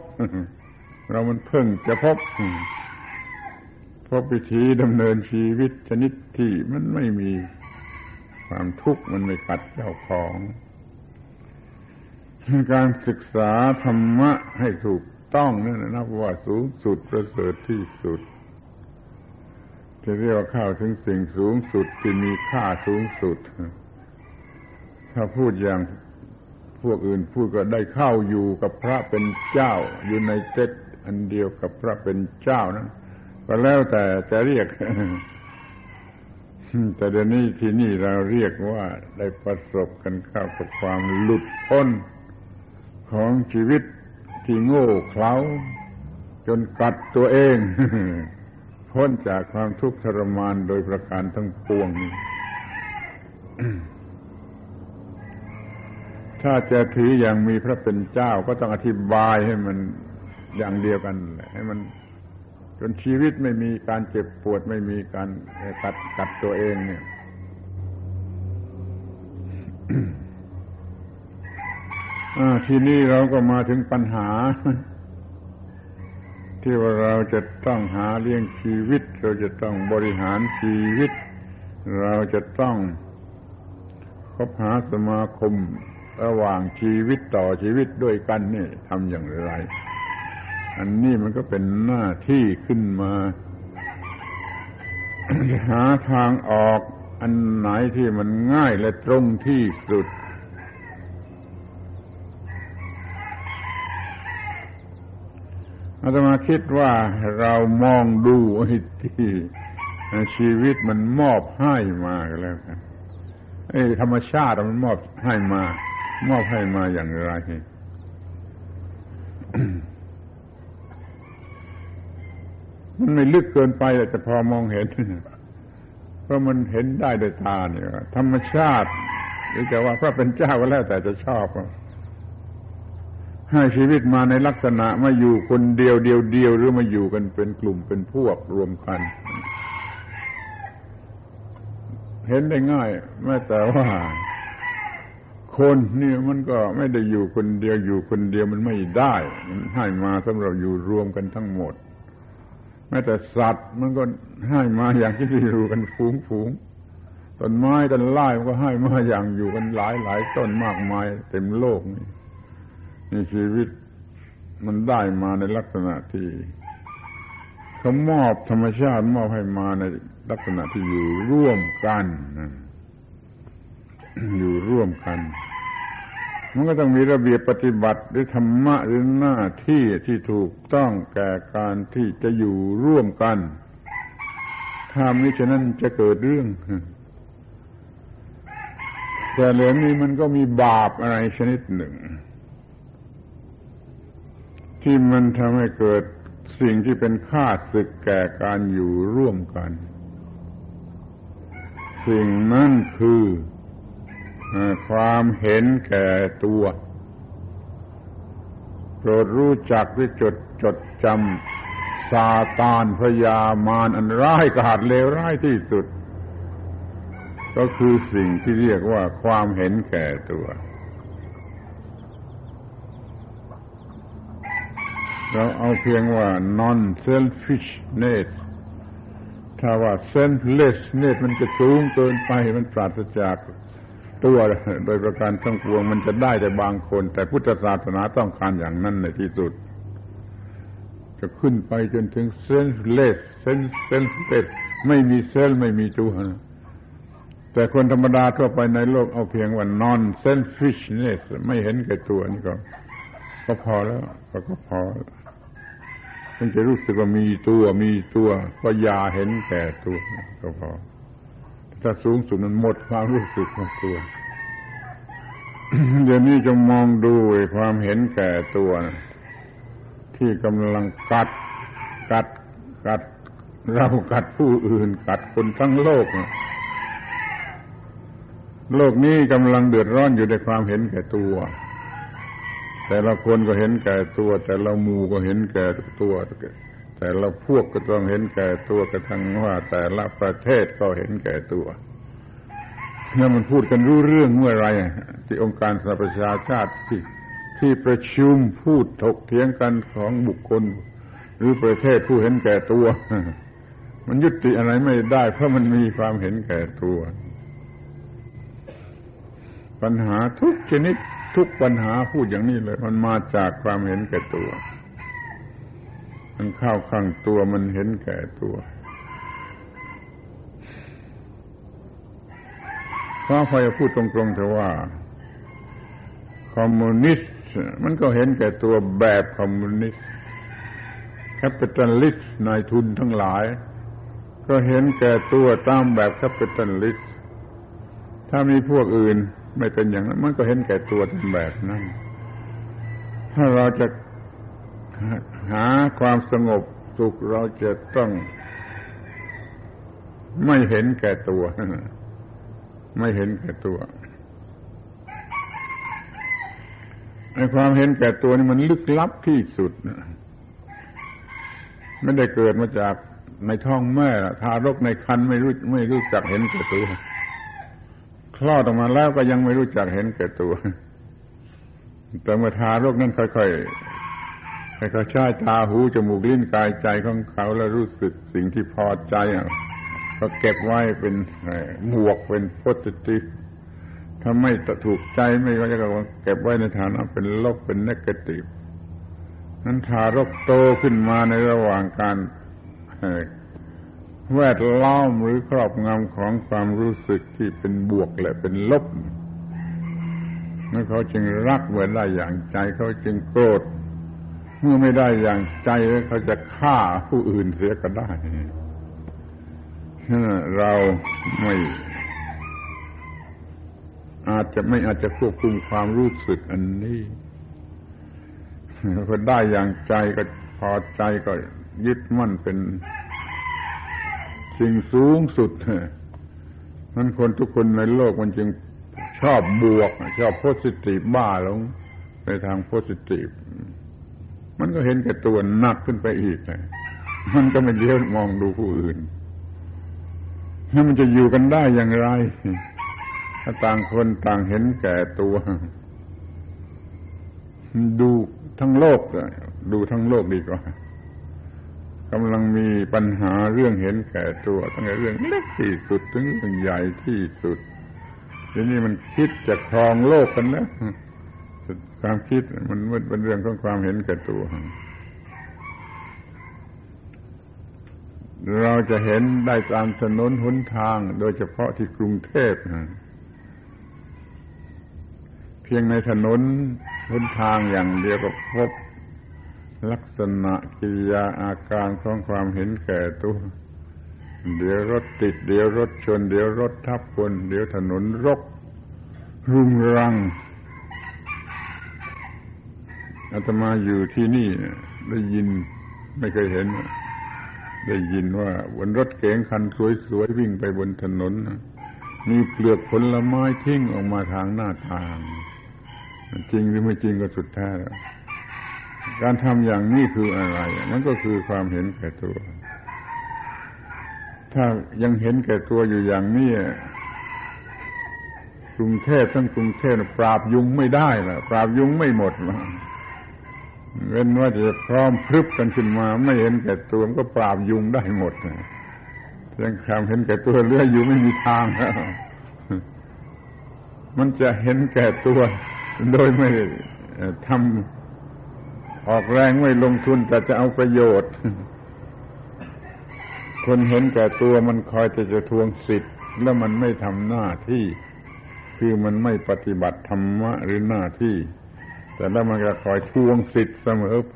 เรามันเพิ่งจะพบพบวิธีดำเนินชีวิตชนิดที่มันไม่มีความทุกข์มันไม่กัดเจ้าของการศึกษาธรรมะให้ถูกต้องนั่นนับว่าสูงสุดประเสริฐที่สุด จะเรียกว่าเข้าถึงสิ่งสูงสุดที่มีค่าสูงสุด ถ้าพูดอย่างพวกอื่นพูดก็ได้เข้าอยู่กับพระเป็นเจ้า อยู่ในเจ็ดอันเดียวกับพระเป็นเจ้านั้นก็แล้วแต่จะเรียก แต่เดี๋ยวนี้ที่นี่เราเรียกว่าได้ประสบกันเข้ากับความหลุดพ้นของชีวิตที่โง่เขลาจนกัดตัวเอง พ้นจากความทุกข์ทรมานโดยประการทั้งปวง ถ้าจะถืออย่างมีพระเป็นเจ้าก็ต้องอธิบายให้มันอย่างเดียวกัน ให้มันจนชีวิตไม่มีการเจ็บปวดไม่มีการกัดกัดตัวเองเนี่ยทีนี้เราก็มาถึงปัญหา ที่ว่าเราจะต้องหาเลี้ยงชีวิต เราจะต้องบริหารชีวิต เราจะต้องคบหาสมาคมระหว่างชีวิตต่อชีวิตด้วยกันนี่ทำอย่างไร อันนี้มันก็เป็นหน้าที่ขึ้นมา หาทางออกอันไหนที่มันง่ายและตรงที่สุด อาตมาคิดว่าเรามองดูไอ้ที่ชีวิตมันมอบให้มาแล้วกันไอ้ธรรมชาติมันมอบให้มา มอบให้มาอย่างไรมันไม่ลึกเกินไปแต่พอมองเห็นเพราะมันเห็นได้ด้วยตาเนี่ยธรรมชาติหรือจะว่าพระเป็นเจ้าก็แล้วแต่จะชอบ ให้ชีวิตมาในลักษณะมาอยู่คนเดียวเดียวเดียวหรือมาอยู่กันเป็นกลุ่มเป็นพวกรวมกัน เห็นได้ง่าย แม้แต่ว่า คนนี่มันก็ไม่ได้อยู่คนเดียวอยู่คนเดียวมันไม่ได้มันให้มาสำหรับอยู่รวมกันทั้งหมด แม้แต่สัตว์มันก็ให้มาอย่างที่อยู่กันฝูงฝูงต้นไม้ต้นไม้มันก็ให้มาอย่างอยู่กันหลายหลายต้นมากมายเต็มโลกนี่ นี่ชีวิตมันได้มาในลักษณะที่เขามอบธรรมชาติมอบให้มาในลักษณะที่อยู่ร่วมกันอยู่ร่วมกัน มันก็ต้องมีระเบียบปฏิบัติหรือธรรมะหรือหน้าที่ที่ถูกต้องแก่การที่จะอยู่ร่วมกันถ้ามิฉะนั้นจะเกิดเรื่องแต่เหลือนี้มันก็มีบาปอะไรชนิดหนึ่ง ที่มันทำให้เกิดสิ่งที่เป็นค่าศึกแก่การอยู่ร่วมกัน สิ่งนั้นคือความเห็นแก่ตัว โปรดรู้จักด้วยจดจดจำซาตานพยามารอันร้ายกาจเลวร้ายที่สุด ก็คือสิ่งที่เรียกว่าความเห็นแก่ตัว เราเอาเพียงว่า non selfishness ถ้าว่า selflessness มันจะสูงเกินไปมันปราศจากตัวโดยประการทั้งปวงมันจะได้แต่บางคน แต่พุทธศาสนาต้องการอย่างนั้นในที่สุด จะขึ้นไปจนถึง selfless selfless ไม่มีเซลไม่มีตัวแต่คนธรรมดาทั่วไปในโลกเอาเพียงว่า non selfishness ไม่เห็นแก่ตัวนี่ก็ ก็พอแล้วก็พอมันจะรู้สึกว่ามีตัวมีตัว ก็อย่าเห็นแก่ตัวก็พอถ้าสูงสุดมันหมดความรู้สึกของตัวเดี๋ยวนี้จงมองดูความเห็นแก่ตัวนะที่กำลังกัด กัดกัด เรากัดผู้อื่น กัดคนทั้งโลกนะโลกนี้กำลังเดือดร้อนอยู่ในความเห็นแก่ตัว แต่ละคนก็เห็นแก่ตัว แต่ละหมู่ก็เห็นแก่ตัว แต่ละพวกก็ต้องเห็นแก่ตัวกระทั่งว่า แต่ละประเทศก็เห็นแก่ตัวนี่มันพูดกันรู้เรื่องเมื่อไรที่องค์การสหประชาชาติที่ที่ประชุมพูดถกเถียงกันของบุคคล หรือประเทศผู้เห็นแก่ตัว มันยุติอะไรไม่ได้ เพราะมันมีความเห็นแก่ตัว ปัญหาทุกชนิด ทุกปัญหาพูดอย่างนี้เลย มันมาจากความเห็นแก่ตัว มันเข้าข้างตัวมันเห็นแก่ตัวขออภัยพูดตรงๆเถอะว่า คอมมิวนิสต์ มันก็เห็นแก่ตัวแบบคอมมิวนิสต์ capitalist นายทุนทั้งหลาย ก็เห็นแก่ตัวตามแบบ capitalistถ้ามีพวกอื่น ไม่เป็นอย่างนั้น มันก็เห็นแก่ตัวแบบนั้นถ้าเราจะหาความสงบสุขเราจะต้องไม่เห็นแก่ตัว ไม่เห็นแก่ตัวไอ้ความเห็นแก่ตัวนี่มันลึกลับที่สุดไม่ได้เกิดมาจากในท้องแม่ทารกในคันไม่รู้ไม่รู้จักเห็นแก่ตัว คลอดออกมาแล้วก็ยังไม่รู้จักเห็นแก่ตัว แต่เมื่อทารกนั้นค่อยๆค่อยๆใช้ตาหูจมูกลิ้นกายใจของเขาแล้วรู้สึกสิ่งที่พอใจก็เก็บไว้เป็นหมวกเป็นโพสิทีฟถ้าไม่ถูกใจไม่ก็จะเก็บไว้ในฐานะเป็นลบเป็นเนกาทีฟนั้นทารกโตขึ้นมาในระหว่างการ แวดล้อมหรือครอบงำของความรู้สึกที่เป็นบวกและเป็นลบนั่นเขาจึงรักเมื่อได้อย่างใจเขาจึงโกรธเมื่อไม่ได้อย่างใจเขาจะฆ่าผู้อื่นเสียก็ได้เราไม่อาจจะไม่อาจจะควบคุมความรู้สึกอันนี้พอได้อย่างใจก็พอใจก็ยึดมั่นเป็น สิ่งสูงสุดนั้นคนทุกคนในโลกมันจึงชอบบวก ชอบโพสิทีฟบ้าลงไปทางโพสิทีฟมันก็เห็นแก่ตัวหนักขึ้นไปอีกมันก็ไม่เลี้ยวมองดูผู้อื่นแล้วมันจะอยู่กันได้อย่างไร ถ้าต่างคนต่างเห็นแก่ตัว ดูทั้งโลกดูทั้งโลกดีกว่า กำลังมีปัญหาเรื่องเห็นแก่ตัวตั้งแต่เรื่องเล็กที่สุดถึงเรื่องใหญ่ที่สุดทีนี้มันคิดจะครองโลกกันแล้วความคิดมันมันเป็นเรื่องของความเห็นแก่ตัว เราจะเห็นได้ตามถนนหนทาง โดยเฉพาะที่กรุงเทพเพียงในถนนหนทางอย่างเดียวก็พบ ลักษณะกิริยาอาการของความเห็นแก่ตัว เดี๋ยวรถติด เดี๋ยวรถชน เดี๋ยวรถทับคน เดี๋ยวถนนรก รุงรังอาตมาอยู่ที่นี่ได้ยินไม่เคยเห็น ได้ยินว่าบนรถเก๋งคันสวยๆวิ่งไปบนถนนมีเปลือกผลไม้ทิ้งออกมาทางหน้าทาง จริงหรือไม่จริงก็สุดแท้ การทำอย่างนี้คืออะไร มันก็คือความเห็นแก่ตัว ถ้ายังเห็นแก่ตัวอยู่อย่างนี้กรุงเทพทั้งกรุงเทพปราบยุงไม่ได้ล่ะปราบยุงไม่หมดละเว้นว่าจะพร้อมพรึบกันขึ้นมา ไม่เห็นแก่ตัวมันก็ปราบยุงได้หมดเพียงความเห็นแก่ตัวเลื่อยอยู่ไม่มีทางแล้วมันจะเห็นแก่ตัว โดยไม่ทำ ออกแรงไม่ลงทุนแต่จะเอาประโยชน์ คนเห็นแก่ตัวมันคอยจะจะทวงสิทธิ์ แล้วมันไม่ทำหน้าที่ คือมันไม่ปฏิบัติธรรมะหรือหน้าที่ แต่แล้วมันก็คอยทวงสิทธิ์เสมอไป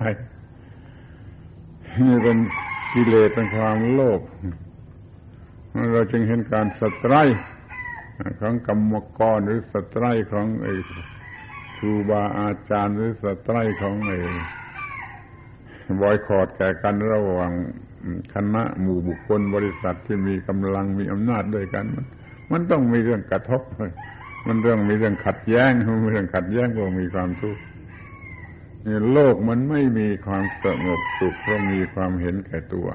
นี่เป็นกิเลสเป็นความโลภเราจึงเห็นการสตรายของกรรมกรหรือสตรายของไอ ครูบาอาจารย์หรือสตรายของไอ้บอยคอร์ดแก่กันระหว่างคณะหมู่บุคคลบริษัทที่มีกำลังมีอำนาจด้วยกันมัน มันต้องมีเรื่องกระทบ มันเรื่องมีเรื่องขัดแย้งมีเรื่องขัดแย้งก็มีความทุกข์โลกมันไม่มีความสงบสุขเพราะมีความเห็นแก่ตัว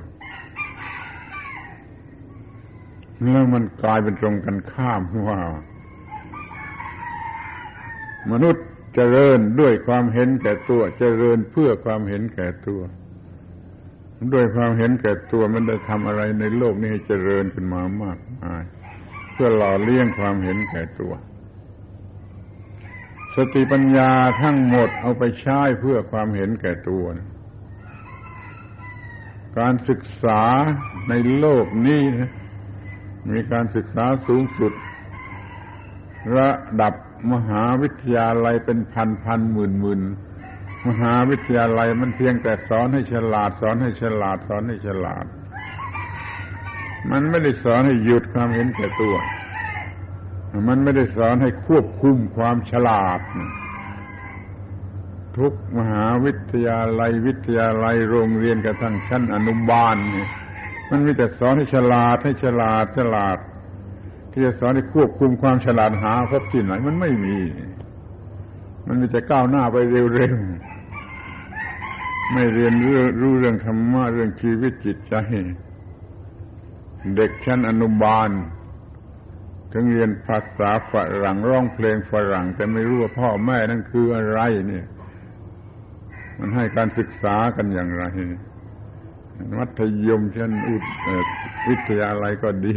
แล้วมันกลายเป็นตรงกันข้ามว่า มนุษย์เจริญด้วยความเห็นแก่ตัว เจริญเพื่อความเห็นแก่ตัว ด้วยความเห็นแก่ตัวมันได้ทำอะไรในโลกนี้ให้เจริญขึ้นมามากมายเพื่อหล่อเลี้ยงความเห็นแก่ตัว สติปัญญาทั้งหมดเอาไปใช้เพื่อความเห็นแก่ตัวการศึกษาในโลกนี้ มีการศึกษาสูงสุด ระดับ มหาวิทยาลัยเป็นพันพันหมื่นหมื่นมหาวิทยาลัยมันเพียงแต่สอนให้ฉลาด สอนให้ฉลาด สอนให้ฉลาด มันไม่ได้สอนให้หยุดความเห็นแก่ตัว มันไม่ได้สอนให้ควบคุมความฉลาด ทุกมหาวิทยาลัยวิทยาลัยโรงเรียนกระทั่งชั้นอนุบาลเนี่ยมันมีแต่สอนให้ฉลาดให้ฉลาดฉลาด ที่จะสอนให้ควบคุมความฉลาดหาพบที่ไหนมันไม่มี มันมีแต่ก้าวหน้าไปเร็วๆ ไม่เรียนรู้รู้เรื่องธรรมะเรื่องชีวิตจิตใจ เด็กชั้นอนุบาลถึงเรียนภาษาฝรั่งร้องเพลงฝรั่ง แต่ไม่รู้ว่าพ่อแม่นั่นคืออะไร เนี่ย มันให้การศึกษากันอย่างไรมัธยมชั้นอุดวิทยาลัยก็ดี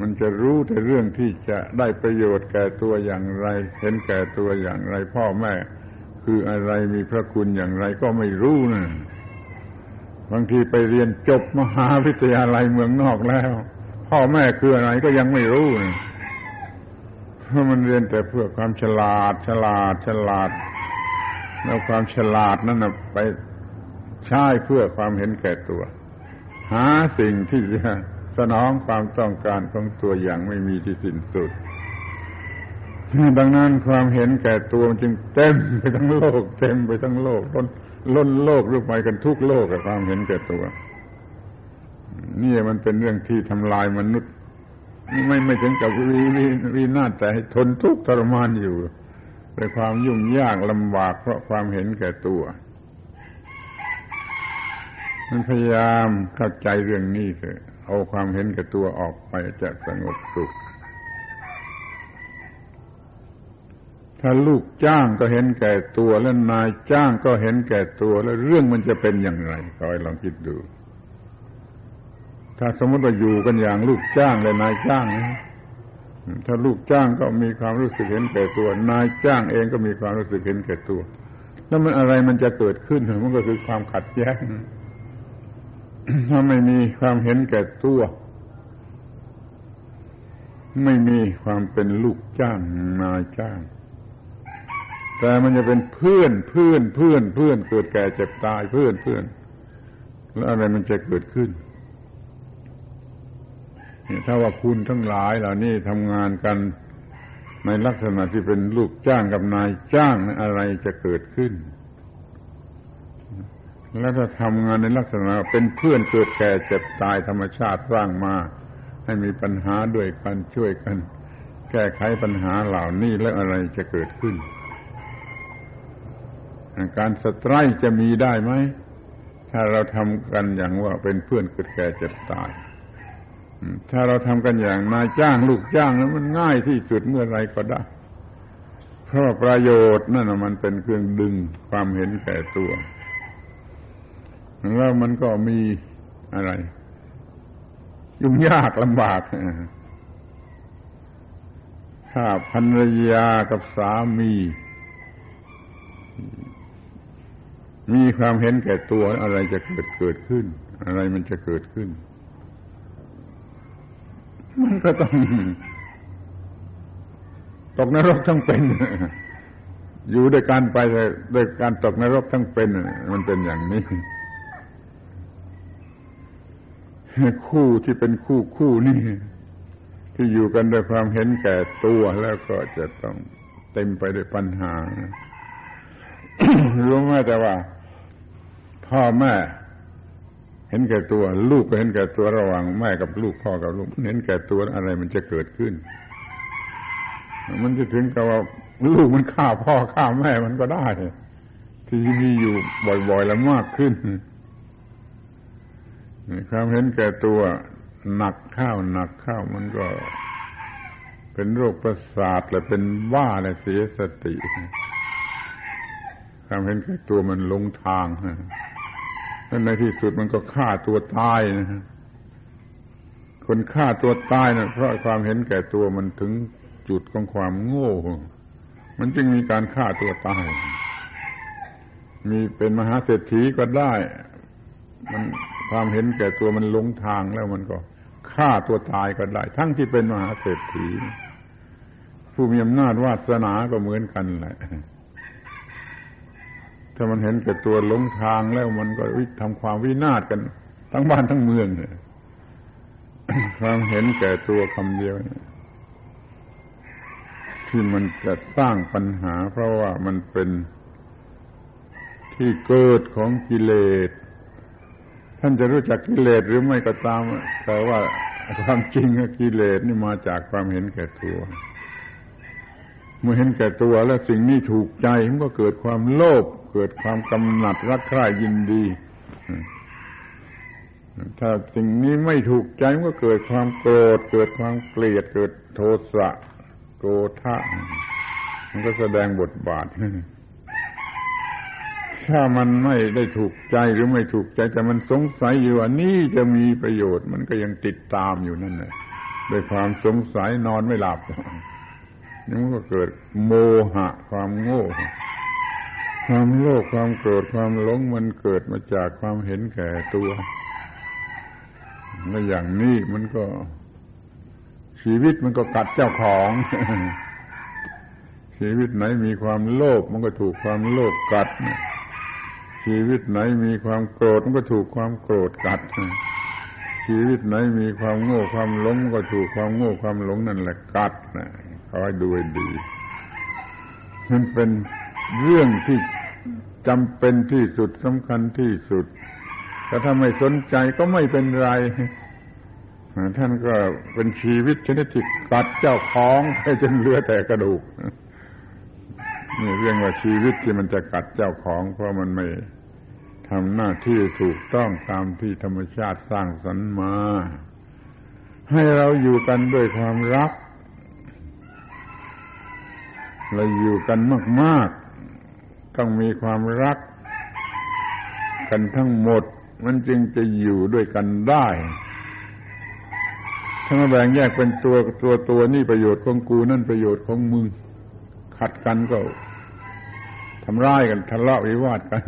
มันจะรู้แต่เรื่องที่จะได้ประโยชน์แก่ตัวอย่างไร เห็นแก่ตัวอย่างไร พ่อแม่ คืออะไรมีพระคุณอย่างไรก็ไม่รู้นะบางทีไปเรียนจบมหาวิทยาลัยเมืองนอกแล้ว พ่อแม่คืออะไรก็ยังไม่รู้เพราะมันเรียนแต่เพื่อความฉลาด ฉลาด ฉลาด แล้วความฉลาดนั่นนะไปใช้เพื่อความเห็นแก่ตัว หาสิ่งที่จะ สนองความต้องการของตัวอย่างไม่มีที่สิ้นสุด ดังนั้นความเห็นแก่ตัวจึงเต็มไปทั้งโลก เต็มไปทั้งโลกล้นล้นโลกรูปไปกันทุกโลกกับความเห็นแก่ตัว นี่มันเป็นเรื่องที่ทำลายมนุษย์ ไม่ไม่ถึงกับวีวีวีนาแต่ให้ทนทุกข์ทรมานอยู่ด้วยความยุ่งยากลำบากเพราะความเห็นแก่ตัวมันพยายามเข้าใจเรื่องนี้เถอะ เอาความเห็นแก่ตัวออกไปจะสงบสุข ถ้าลูกจ้างก็เห็นแก่ตัวแล้วนายจ้างก็เห็นแก่ตัวแล้วเรื่องมันจะเป็นอย่างไรคอยลองคิดดู ถ้าสมมติว่าอยู่กันอย่างลูกจ้างและนายจ้างนะถ้าลูกจ้างก็มีความรู้สึกเห็นแก่ตัว นายจ้างเองก็มีความรู้สึกเห็นแก่ตัว แล้วมันอะไรมันจะเกิดขึ้นมันก็คือความขัดแย้ง ถ้าไม่มีความเห็นแก่ตัว ไม่มีความเป็นลูกจ้างนายจ้าง แต่มันจะเป็นเพื่อนเพื่อนเพื่อนเพื่อนเกิดแก่เจ็บตายเพื่อนเพื่อนแล้วอะไรมันจะเกิดขึ้นถ้าว่าคุณทั้งหลายเหล่านี้ทำงานกันในลักษณะที่เป็นลูกจ้างกับนายจ้างอะไรจะเกิดขึ้น แล้วถ้าทำงานในลักษณะเป็นเพื่อนเกิดแก่เจ็บตายธรรมชาติร้างมา ให้มีปัญหาด้วยกันช่วยกัน แก้ไขปัญหาเหล่านี้แล้วอะไรจะเกิดขึ้น การสตรายจะมีได้ไหม ถ้าเราทำกันอย่างว่าเป็นเพื่อนเกิดแก่เจ็บตาย ถ้าเราทำกันอย่างนายจ้างลูกจ้างแล้วมันง่ายที่สุดเมื่อไรก็ได้ เพราะประโยชน์นั่นมันเป็นเครื่องดึงความเห็นแก่ตัว แล้วมันก็มีอะไร ยุ่งยากลำบากถ้าภรรยากับสามี มีความเห็นแก่ตัวอะไรจะเกิดเกิดขึ้น อะไรมันจะเกิดขึ้น มันก็ต้องตกนรกทั้งเป็น อยู่ด้วยกันไปด้วยการตกนรกทั้งเป็น มันเป็นอย่างนี้ คู่ที่เป็นคู่คู่นี่ ที่อยู่กันด้วยความเห็นแก่ตัวแล้วก็จะต้องเต็มไปด้วยปัญหารู้ไหมแต่ว่า พ่อแม่เห็นแก่ตัว ลูกก็เห็นแก่ตัวระหว่างแม่กับลูกพ่อกับลูกเห็นแก่ตัวอะไรมันจะเกิดขึ้น มันจะถึงกับว่าลูกมันฆ่าพ่อฆ่าแม่มันก็ได้ ที่มีอยู่บ่อยๆแล้วมากขึ้น ความเห็นแก่ตัวหนักข้าวหนักข้าวมันก็ เป็นโรคประสาทและเป็นบ้าและเสียสติความเห็นแก่ตัวมันลงทางแล้วในที่สุดมันก็ฆ่าตัวตายนะคนฆ่าตัวตายนะเพราะความเห็นแก่ตัวมันถึงจุดของความโง่ มันจึงมีการฆ่าตัวตาย มีเป็นมหาเศรษฐีก็ได้ มันความเห็นแก่ตัวมันลงทางแล้วมันก็ฆ่าตัวตายก็ได้ ทั้งที่เป็นมหาเศรษฐี ผู้มีอำนาจวาสนาก็เหมือนกันแหละถ้ามันเห็นแก่ตัวลงทางแล้วมันก็ทำความวินาศกัน ทั้งบ้านทั้งเมืองเลยความเห็นแก่ตัวคำเดียวที่มันจะสร้างปัญหา เพราะว่ามันเป็นที่เกิดของกิเลส ท่านจะรู้จักกิเลสหรือไม่ก็ตามแต่ว่าความจริงกิเลสนี่มาจากความเห็นแก่ตัว เมื่อเห็นแก่ตัวแล้วสิ่งนี้ถูกใจมันก็เกิดความโลภเกิดความกำหนัดรักใคร่ยินดี ถ้าสิ่งนี้ไม่ถูกใจมันก็เกิดความโกรธ เกิดความเกลียด เกิดโทสะโกธะมันก็แสดงบทบาท ถ้ามันไม่ได้ถูกใจหรือไม่ถูกใจ แต่มันสงสัยอยู่ว่านี่จะมีประโยชน์ มันก็ยังติดตามอยู่นั่นแหละด้วยความสงสัยนอนไม่หลับนี่มันก็เกิดโมหะ ความโง่ ความโลภความโกรธความหลงมันเกิดมาจากความเห็นแก่ตัวและอย่างนี้มันก็ ชีวิตมันก็กัดเจ้าของ ชีวิตไหนมีความโลภมันก็ถูกความโลภกัด ชีวิตไหนมีความโกรธมันก็ถูกความโกรธกัด ชีวิตไหนมีความโง่ความหลงก็ถูกความโง่ความหลงนั่นแหละกัดนะคอยดูให้ดี มันเป็นเรื่องที่จำเป็นที่สุดสำคัญที่สุดแต่ถ้าไม่สนใจก็ไม่เป็นไร ท่านก็เป็นชีวิตชนิดที่กัดเจ้าของไปจนเหลือแต่กระดูกนี่เรื่องว่าชีวิตที่มันจะกัดเจ้าของ เพราะมันไม่ ทำหน้าที่ถูกต้องตามที่ธรรมชาติสร้างสรรค์มา ให้เราอยู่กันด้วยความรัก เราอยู่กันมาก ๆ ต้องมีความรัก กันทั้งหมด มันจึงจะอยู่ด้วยกันได้ถ้ามาแบ่งแยกเป็นตัวตัวตัวนี่ประโยชน์ของกูนั่นประโยชน์ของมึงขัดกันก็ทำร้ายกันทะเลาะวิวาทกัน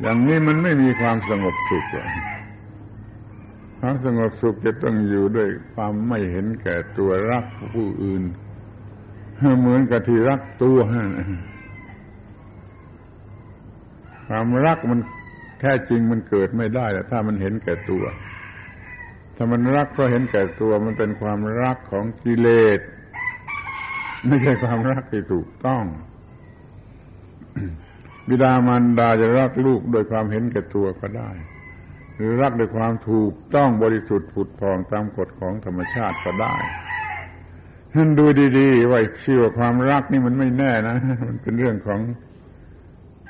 อย่างนี้มันไม่มีความสงบสุขความสงบสุขจะต้องอยู่ด้วยความไม่เห็นแก่ตัวรักผู้อื่นเหมือนกับที่รักตัวความรักมันแท้จริงมันเกิดไม่ได้ถ้ามันเห็นแก่ตัว ถ้ามันรักก็เห็นแก่ตัวมันเป็นความรักของกิเลส ไม่ใช่ความรักที่ถูกต้อง บิดามารดาจะรักลูกโดยความเห็นแก่ตัวก็ได้ หรือรักโดยความถูกต้องบริสุทธิ์ผุดพองตามกฎของธรรมชาติก็ได้ท่านดูดีๆว่าชื่อว่าความรักนี่มันไม่แน่นะ มันเป็นเรื่องของ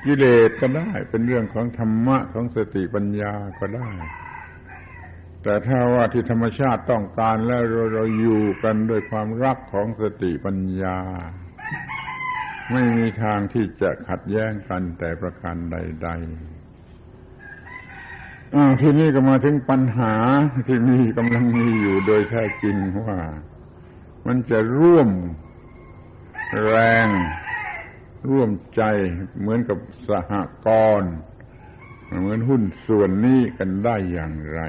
กิเลสก็ได้ เป็นเรื่องของธรรมะของสติปัญญาก็ได้ แต่ถ้าว่าที่ธรรมชาติต้องการแล้วเราเราอยู่กันด้วยความรักของสติปัญญา ไม่มีทางที่จะขัดแย้งกันแต่ประการใดๆทีนี้ก็มาถึงปัญหาที่มีกำลังมีอยู่โดยแท้จริงว่า มันจะร่วมแรง ร่วมใจเหมือนกับสหกรณ์เหมือนหุ้นส่วนนี้กันได้อย่างไร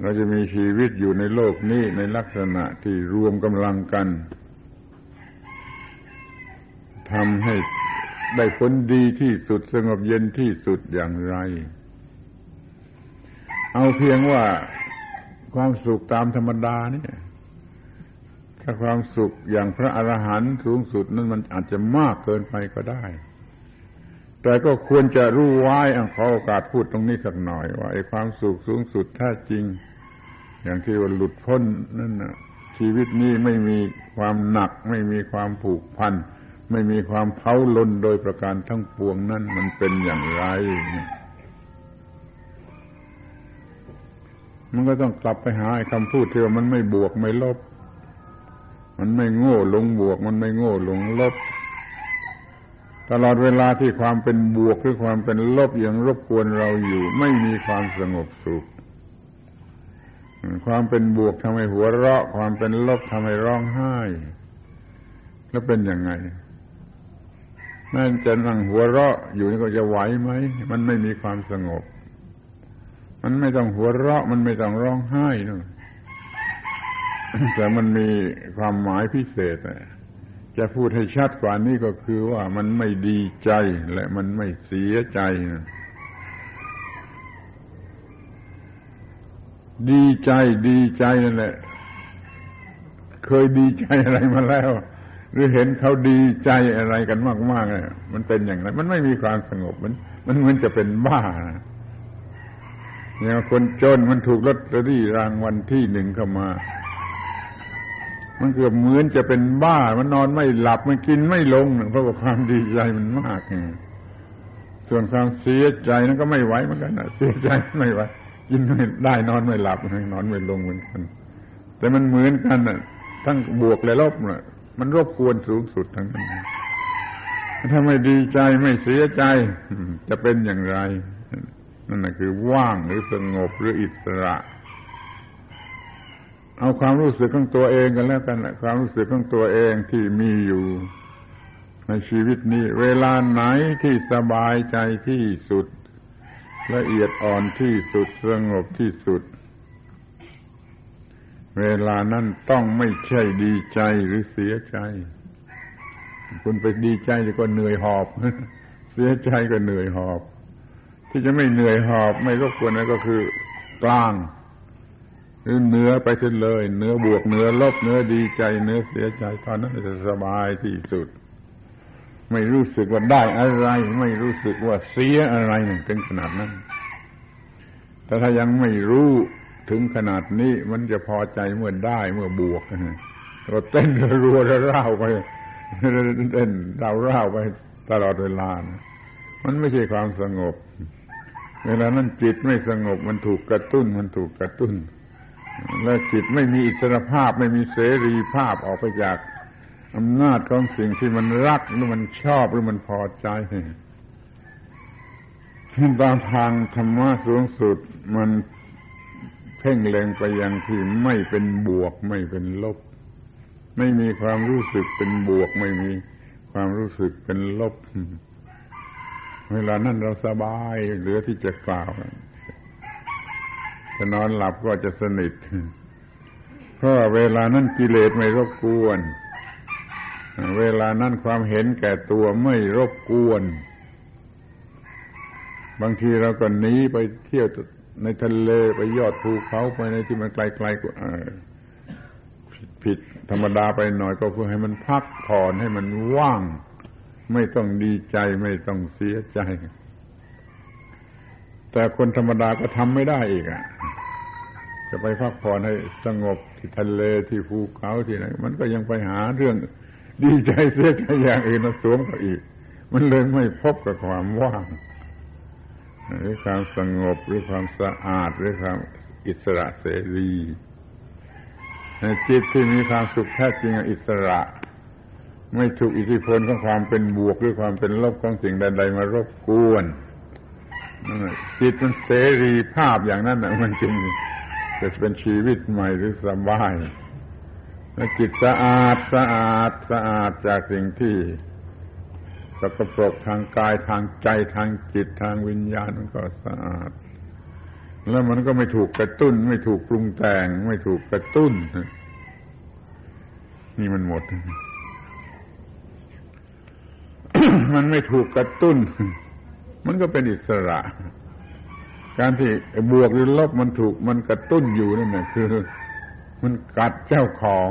เราจะมีชีวิตอยู่ในโลกนี้ในลักษณะที่รวมกำลังกัน ทำให้ได้ผลดีที่สุดสงบเย็นที่สุดอย่างไร เอาเพียงว่าความสุขตามธรรมดาเนี่ยถ้าความสุขอย่างพระอรหันต์สูงสุดนั้นมันอาจจะมากเกินไปก็ได้ แต่ก็ควรจะรู้ไว้ขอโอกาสพูดตรงนี้สักหน่อย ว่าไอ้ความสุขสูงสุดแท้จริง อย่างที่ว่าหลุดพ้นนั่นนะชีวิตนี้ไม่มีความหนักไม่มีความผูกพัน ไม่มีความเผาลนโดยประการทั้งปวงนั่นมันเป็นอย่างไร มันก็ต้องกลับไปหาคำพูดที่ว่ามันไม่บวกไม่ลบ มันไม่โง่ลงบวก มันไม่โง่ลงลบ ตลอดเวลาที่ความเป็นบวกหรือความเป็นลบยังรบกวนเราอยู่ ไม่มีความสงบสุขความเป็นบวกทำให้หัวเราะ ความเป็นลบทำให้ร้องไห้ แล้วเป็นยังไง แม่จะนั่งหัวเราะ อยู่นี่ก็จะไหวไหม มันไม่มีความสงบ มันไม่ต้องหัวเราะ มันไม่ต้องร้องไห้นู่นแต่มันมีความหมายพิเศษจะพูดให้ชัดกว่านี้ก็คือว่ามันไม่ดีใจและมันไม่เสียใจนะดีใจดีใจนั่นแหละ เคยดีใจอะไรมาแล้ว หรือเห็นเขาดีใจอะไรกันมากๆเนี่ยมันเป็นอย่างไร มันไม่มีความสงบมัน มันเหมือนจะเป็นบ้าอย่างคนจนมันถูกลอตเตอรี่รางวัลที่หนึ่งเข้ามา มันเกือบเหมือนจะเป็นบ้า มันนอนไม่หลับมันกินไม่ลงเพราะว่าความดีใจมันมากส่วนความเสียใจนั้นก็ไม่ไหวเหมือนกันนะเสียใจไม่ไหวกินไม่ได้นอนไม่หลับนอนไม่ลงเหมือนกัน แต่มันเหมือนกันน่ะ ทั้งบวกและลบน่ะ มันรบกวนสูงสุดทั้งนั้นถ้าไม่ดีใจไม่เสียใจ จะเป็นอย่างไร นั่นคือว่างหรือสงบหรืออิสระ เอาความรู้สึกของตัวเองกันแล้วกันความรู้สึกของตัวเองที่มีอยู่ ในชีวิตนี้ เวลาไหนที่สบายใจที่สุด ละเอียดอ่อนที่สุดสงบที่สุด เวลานั้นต้องไม่ใช่ดีใจหรือเสียใจ คุณไปดีใจก็เหนื่อยหอบ เสียใจก็เหนื่อยหอบ ที่จะไม่เหนื่อยหอบไม่รบกวนนั่นก็คือกลางหรือเนื้อไปเส้นเลย เนื้อบวกเนื้อลบเนื้อดีใจ เนื้อเสียใจตอนนั้นจะสบายที่สุด ไม่รู้สึกว่าได้อะไร ไม่รู้สึกว่าเสียอะไรถึงขนาดนั้นแต่ถ้ายังไม่รู้ ถึงขนาดนี้มันจะพอใจเมื่อได้เมื่อบวกเราเต้นรัวเร่าไปเต้นเราเร่าไปตลอดเวลานะมันไม่ใช่ความสงบ เวลานั้นจิตไม่สงบมันถูกกระตุ้นมันถูกกระตุ้น และจิตไม่มีอิสรภาพไม่มีเสรีภาพออกไปจากอำนาจของสิ่งที่มันรักหรือมันชอบหรือมันพอใจตามทางธรรมะสูงสุดมัน พ่งเล็งไปยังที่ไม่เป็นบวกไม่เป็นลบ ไม่มีความรู้สึกเป็นบวกไม่มีความรู้สึกเป็นลบ เวลานั้นเราสบายเหลือที่จะกล่าวจะนอนหลับก็จะสนิทเพราะเวลานั้นกิเลสไม่รบกวน เวลานั้นความเห็นแก่ตัวไม่รบกวน บางทีเราก็หนีไปเที่ยว ในทะเลไปยอดภูเขาไปในที่มันไกลๆก็ผิดธรรมดาไปหน่อยก็เพื่อให้มันพักผ่อนให้มันว่าง ไม่ต้องดีใจไม่ต้องเสียใจ แต่คนธรรมดาก็ทำไม่ได้อีกอะจะไปพักผ่อนให้สงบที่ทะเลที่ภูเขาที่ไหนมันก็ยังไปหาเรื่องดีใจเสียใจอย่างอื่นมาสวมกับอีก มันเลยไม่พบกับความว่าง หรือความสงบหรือความสะอาดหรือความอิสระเสรีจิตที่มีความสุขแท้จริงอิสระ ไม่ถูกอิทธิพลของความเป็นบวกหรือความเป็นลบของสิ่งใด ๆ มารบกวนจิตมันเสรีภาพอย่างนั้นนะมันจึงจะเป็นชีวิตใหม่หรือสบายจิตสะอาดสะอาดสะอาดจากสิ่งที่ สกปรกทางกายทางใจทางจิตทางวิญญาณมันก็สะอาด แล้วมันก็ไม่ถูกกระตุ้น ไม่ถูกปรุงแต่ง ไม่ถูกกระตุ้น นี่มันหมด มันไม่ถูกกระตุ้น มันก็เป็นอิสระ การที่บวกหรือลบมันถูกมันกระตุ้นอยู่นั่นแหละคือ มันกัดเจ้าของ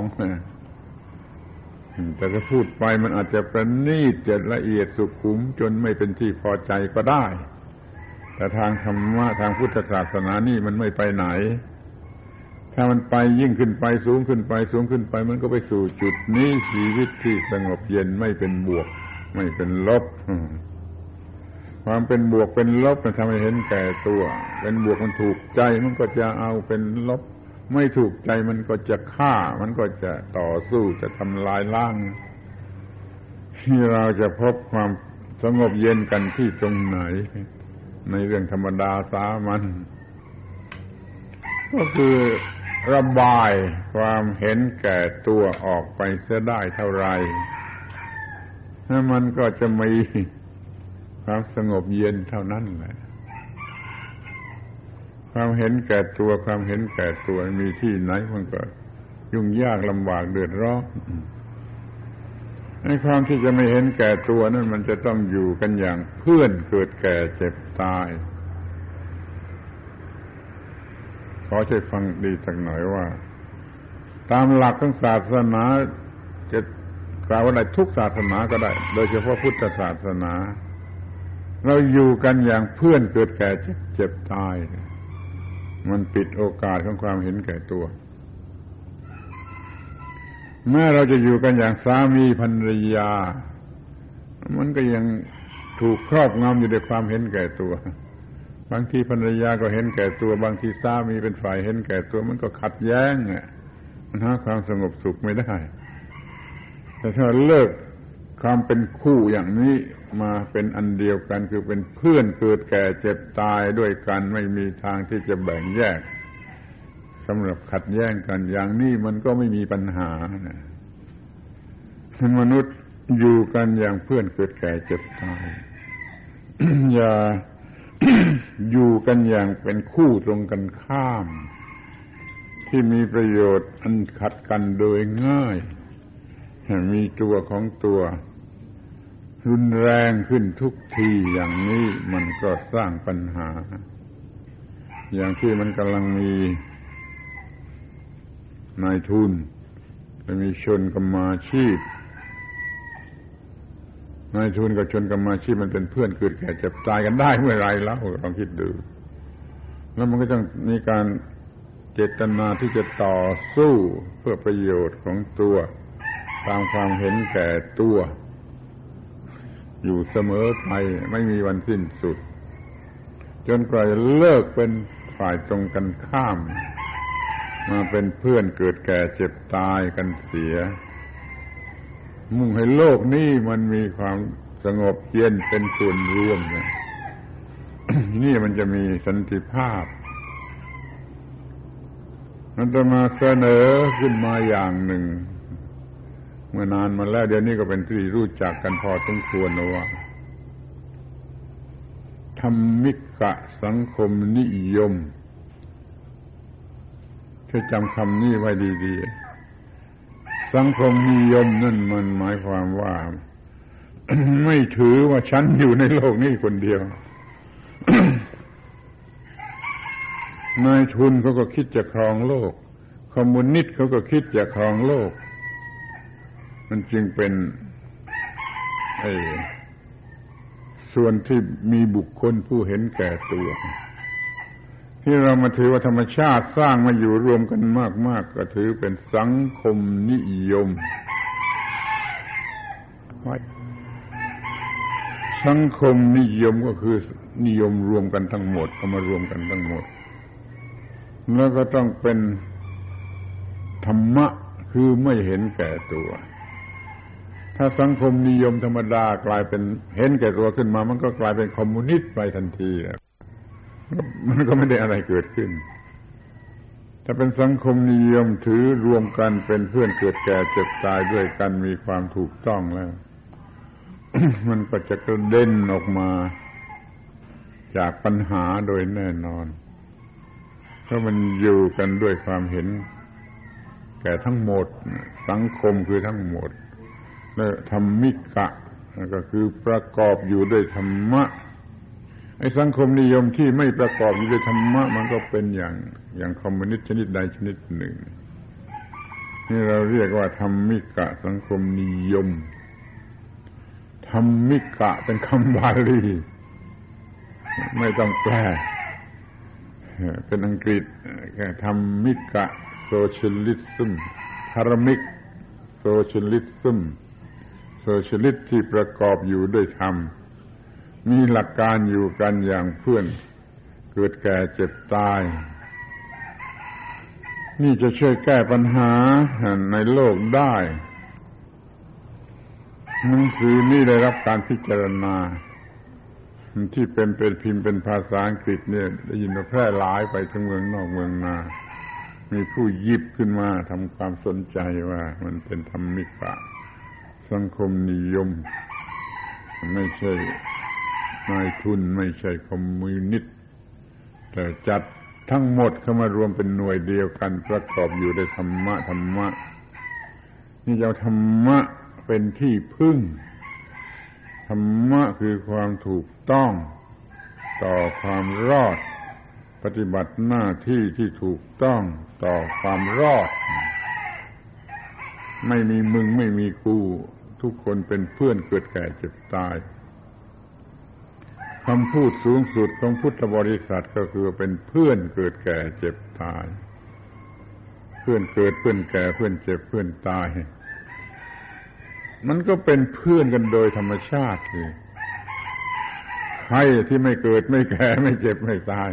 แต่ถ้าพูดไปมันอาจจะประณีตจะละเอียดสุขุมจนไม่เป็นที่พอใจก็ได้ แต่ทางธรรมะทางพุทธศาสนานี่มันไม่ไปไหน ถ้ามันไปยิ่งขึ้นไปสูงขึ้นไปสูงขึ้นไป มันก็ไปสู่จุดนี้ชีวิตที่สงบเย็นไม่เป็นบวก ไม่เป็นลบความเป็นบวกเป็นลบมันทำให้เห็นแก่ตัว เป็นบวกมันถูกใจมันก็จะเอาเป็นลบ ไม่ถูกใจมันก็จะฆ่า มันก็จะต่อสู้จะทำลายล้าง ที่เราจะพบความสงบเย็นกันที่ตรงไหน ในเรื่องธรรมดาสามัญก็คือระบายความเห็นแก่ตัวออกไปเสียได้เท่าไรถ้ามันก็จะมีความสงบเย็นเท่านั้นแหละ ความเห็นแก่ตัวความเห็นแก่ตัวมีที่ไหนมันก็ยุ่งยากลำบากเดือดร้อนในความที่จะไม่เห็นแก่ตัวนั่นมันจะต้องอยู่กันอย่างเพื่อนเกิดแก่เจ็บตายขอช่วยฟังดีสักหน่อยว่า ตามหลักของศาสนาจะกล่าวว่าในทุกศาสนาก็ได้ โดยเฉพาะพุทธศาสนา เราอยู่กันอย่างเพื่อนเกิดแก่เจ็บตาย มันปิดโอกาสของความเห็นแก่ตัวเมื่อเราจะอยู่กันอย่างสามีภรรยา มันก็ยังถูกครอบงำอยู่ด้วยความเห็นแก่ตัว บางทีภรรยาก็เห็นแก่ตัว บางทีสามีเป็นฝ่ายเห็นแก่ตัว มันก็ขัดแย้งอะมันหาความสงบสุขไม่ได้แต่ถ้าเลิกความเป็นคู่อย่างนี้ มาเป็นอันเดียวกันคือเป็นเพื่อนเกิดแก่เจ็บตายด้วยกันไม่มีทางที่จะแบ่งแยกสำหรับขัดแย้งกันอย่างนี้มันก็ไม่มีปัญหานะมนุษย์อยู่กันอย่างเพื่อนเกิดแก่เจ็บตายอย่าอยู่กันอย่างเป็นคู่ตรงกันข้าม ที่มีประโยชน์อันขัดกันโดยง่าย มีตัวของตัว รุนแรงขึ้นทุกทีอย่างนี้มันก็สร้างปัญหา อย่างที่มันกำลังมีนายทุนมีชนกรรมาชีพนายทุนกับชนกรรมาชีพมันเป็นเพื่อนเกิดแก่เจ็บตายกันได้เมื่อไรแล้วลองคิดดู แล้วมันก็ต้องมีการเจตนาที่จะต่อสู้เพื่อประโยชน์ของตัว ตามความเห็นแก่ตัว อยู่เสมอไปไม่มีวันสิ้นสุด จนกว่าจะเลิกเป็นฝ่ายตรงกันข้าม มาเป็นเพื่อนเกิดแก่เจ็บตายกันเสีย มุ่งให้โลกนี้มันมีความสงบเย็นเป็นส่วนรวมเนี่ยนี่มันจะมีสันติภาพมันจะมาเสนอขึ้นมาอย่างหนึ่ง มื่อนานมาแล้วเดี๋ยวนี้ก็เป็นที่รู้จักกันพอสมควรนะว่าธรรมิกะสังคมนิยมช่วยจำคำนี้ไว้ดีๆ สังคมนิยมนั่นมันหมายความว่า ไม่ถือว่าฉันอยู่ในโลกนี้คนเดียวนายทุนเขาก็คิดจะครองโลก คอมมิวนิสต์เขาก็คิดจะครองโลก มันจึงเป็นส่วนที่มีบุคคลผู้เห็นแก่ตัว ที่เรามาถือว่าธรรมชาติสร้างมาอยู่รวมกันมากๆก็ถือเป็นสังคมนิยม สังคมนิยมก็คือนิยมรวมกันทั้งหมดเอามารวมกันทั้งหมด แล้วก็ต้องเป็นธรรมะคือไม่เห็นแก่ตัว ถ้าสังคมนิยมธรรมดากลายเป็นเห็นแก่ตัวขึ้นมา มันก็กลายเป็นคอมมิวนิสต์ไปทันทีมันก็ไม่ได้อะไรเกิดขึ้น ถ้าเป็นสังคมนิยมถือรวมกันเป็นเพื่อนเกิดแก่เจ็บตายด้วยกันมีความถูกต้องแล้ว มันก็จะกระเด็นออกมาจากปัญหาโดยแน่นอนเพราะมันอยู่กันด้วยความเห็น แก่ทั้งหมด สังคมคือทั้งหมด และธรรมิกะ ก็คือประกอบอยู่ด้วยธรรมะไอ้สังคมนิยมที่ไม่ประกอบอยู่ด้วยธรรมะ มันก็เป็นอย่างอย่างคอมมิวนิสต์ชนิดใดชนิดหนึ่งนี่เราเรียกว่าธรรมิกะ สังคมนิยมธรรมิกะเป็นคำบาลีไม่ต้องแปลเป็นอังกฤษแค่ธรรมิกะ socialism ธรรมิก socialism โซเชียลิสที่ประกอบอยู่ด้วยธรรม มีหลักการอยู่กันอย่างเพื่อน เกิดแก่เจ็บตาย นี่จะช่วยแก้ปัญหาในโลกได้หนังสือนี่ได้รับการพิจารณา ที่เป็นเป็นพิมพ์เป็นภาษาอังกฤษเนี่ย ได้ยินมาแพร่หลายไปทั้งเมืองนอกเมืองนา มีผู้ยิบขึ้นมาทำความสนใจว่ามันเป็นธรรมิกะ สังคมนิยม ไม่ใช่นายทุนไม่ใช่คอมมิวนิสต์แต่จัดทั้งหมดเข้ามารวมเป็นหน่วยเดียวกันประกอบอยู่ในธรรมะธรรมะ นี่จะธรรมะเป็นที่พึ่ง ธรรมะคือความถูกต้องต่อความรอด ปฏิบัติหน้าที่ที่ถูกต้องต่อความรอด ไม่มีมึงไม่มีกู ทุกคนเป็นเพื่อนเกิดแก่เจ็บตายคำพูดสูงสุดของพุทธบริษัทก็คือเป็นเพื่อนเกิดแก่เจ็บตาย เพื่อนเกิดเพื่อนแก่เพื่อนเจ็บเพื่อนตาย มันก็เป็นเพื่อนกันโดยธรรมชาติเลยใครที่ไม่เกิดไม่แก่ไม่เจ็บไม่ตาย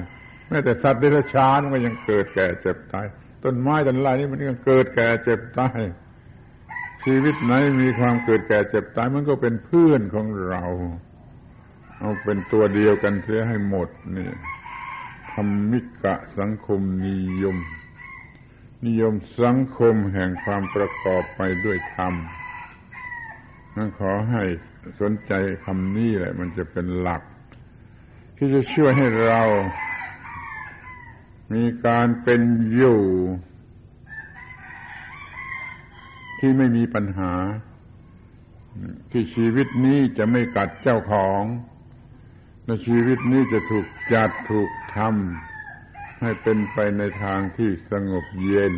แม้แต่สัตว์เดรัจฉานก็ยังเกิดแก่เจ็บตาย ต้นไม้ต้นไรนี่มันยังเกิดแก่เจ็บตาย ชีวิตไหนมีความเกิดแก่เจ็บตายมันก็เป็นเพื่อนของเรา เอาเป็นตัวเดียวกันเสียให้หมดนี่ธรรมิกะสังคมนิยม นิยมสังคมแห่งความประกอบไปด้วยธรรมมันขอให้สนใจคำนี้แหละ มันจะเป็นหลัก ที่จะช่วยให้เรา มีการเป็นอยู่ ที่ไม่มีปัญหา ที่ชีวิตนี้จะไม่กัดเจ้าของและชีวิตนี้จะถูกจัดถูกทำให้เป็นไปในทางที่สงบเย็น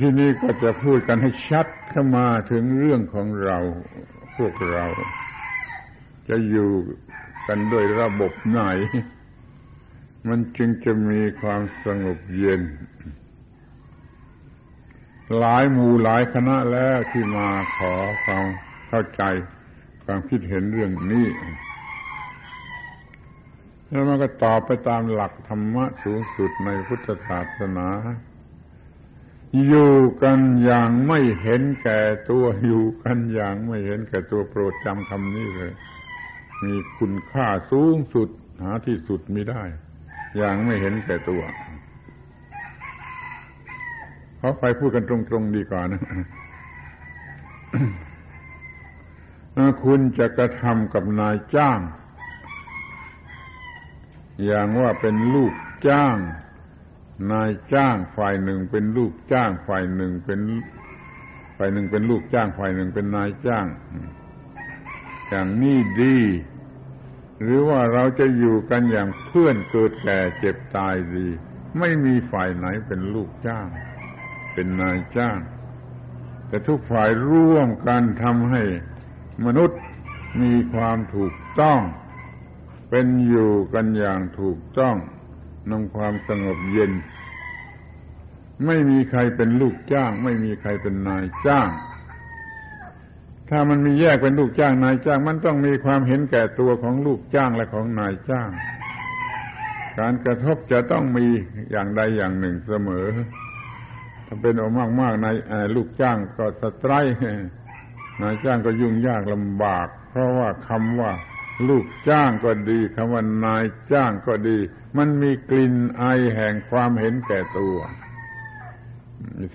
ที่นี่ก็จะพูดกันให้ชัดเข้ามาถึงเรื่องของเราพวกเรา จะอยู่กันด้วยระบบไหน มันจึงจะมีความสงบเย็น หลายหมู่หลายคณะแล้วที่มาขอความเข้าใจความคิดเห็นเรื่องนี้แล้วมันก็ตอบไปตามหลักธรรมะสูงสุดในพุทธศาสนา อยู่กันอย่างไม่เห็นแก่ตัวอยู่กันอย่างไม่เห็นแก่ตัวโปรดจำคำนี้เลย มีคุณค่าสูงสุดหาที่สุดไม่ได้ อย่างไม่เห็นแก่ตัว เขาไปพูดกันตรงๆดีกว่านะคุณจะกระทำกับนายจ้าง อย่างว่าเป็นลูกจ้าง นายจ้างฝ่ายหนึ่งเป็นลูกจ้างฝ่ายหนึ่งเป็นฝ่ายหนึ่งเป็นลูกจ้างฝ่ายหนึ่งเป็นนายจ้าง อย่างนี้ดี หรือว่าเราจะอยู่กันอย่างเพื่อนเกิดแก่เจ็บตายดี ไม่มีฝ่ายไหนเป็นลูกจ้าง เป็นนายจ้าง แต่ทุกฝ่ายร่วมกันทำให้มนุษย์มีความถูกต้อง เป็นอยู่กันอย่างถูกต้องนำความสงบเย็น ไม่มีใครเป็นลูกจ้าง ไม่มีใครเป็นนายจ้าง ถ้ามันมีแยกเป็นลูกจ้างนายจ้าง มันต้องมีความเห็นแก่ตัวของลูกจ้างและของนายจ้าง การกระทบจะต้องมีอย่างใดอย่างหนึ่งเสมอ ถ้าเป็นออกมากๆในลูกจ้างก็สไตร์นายจ้างก็ยุ่งยากลำบาก เพราะว่าคำว่า ลูกจ้างก็ดีคำว่านายจ้างก็ดี มันมีกลิ่นไอแห่งความเห็นแก่ตัว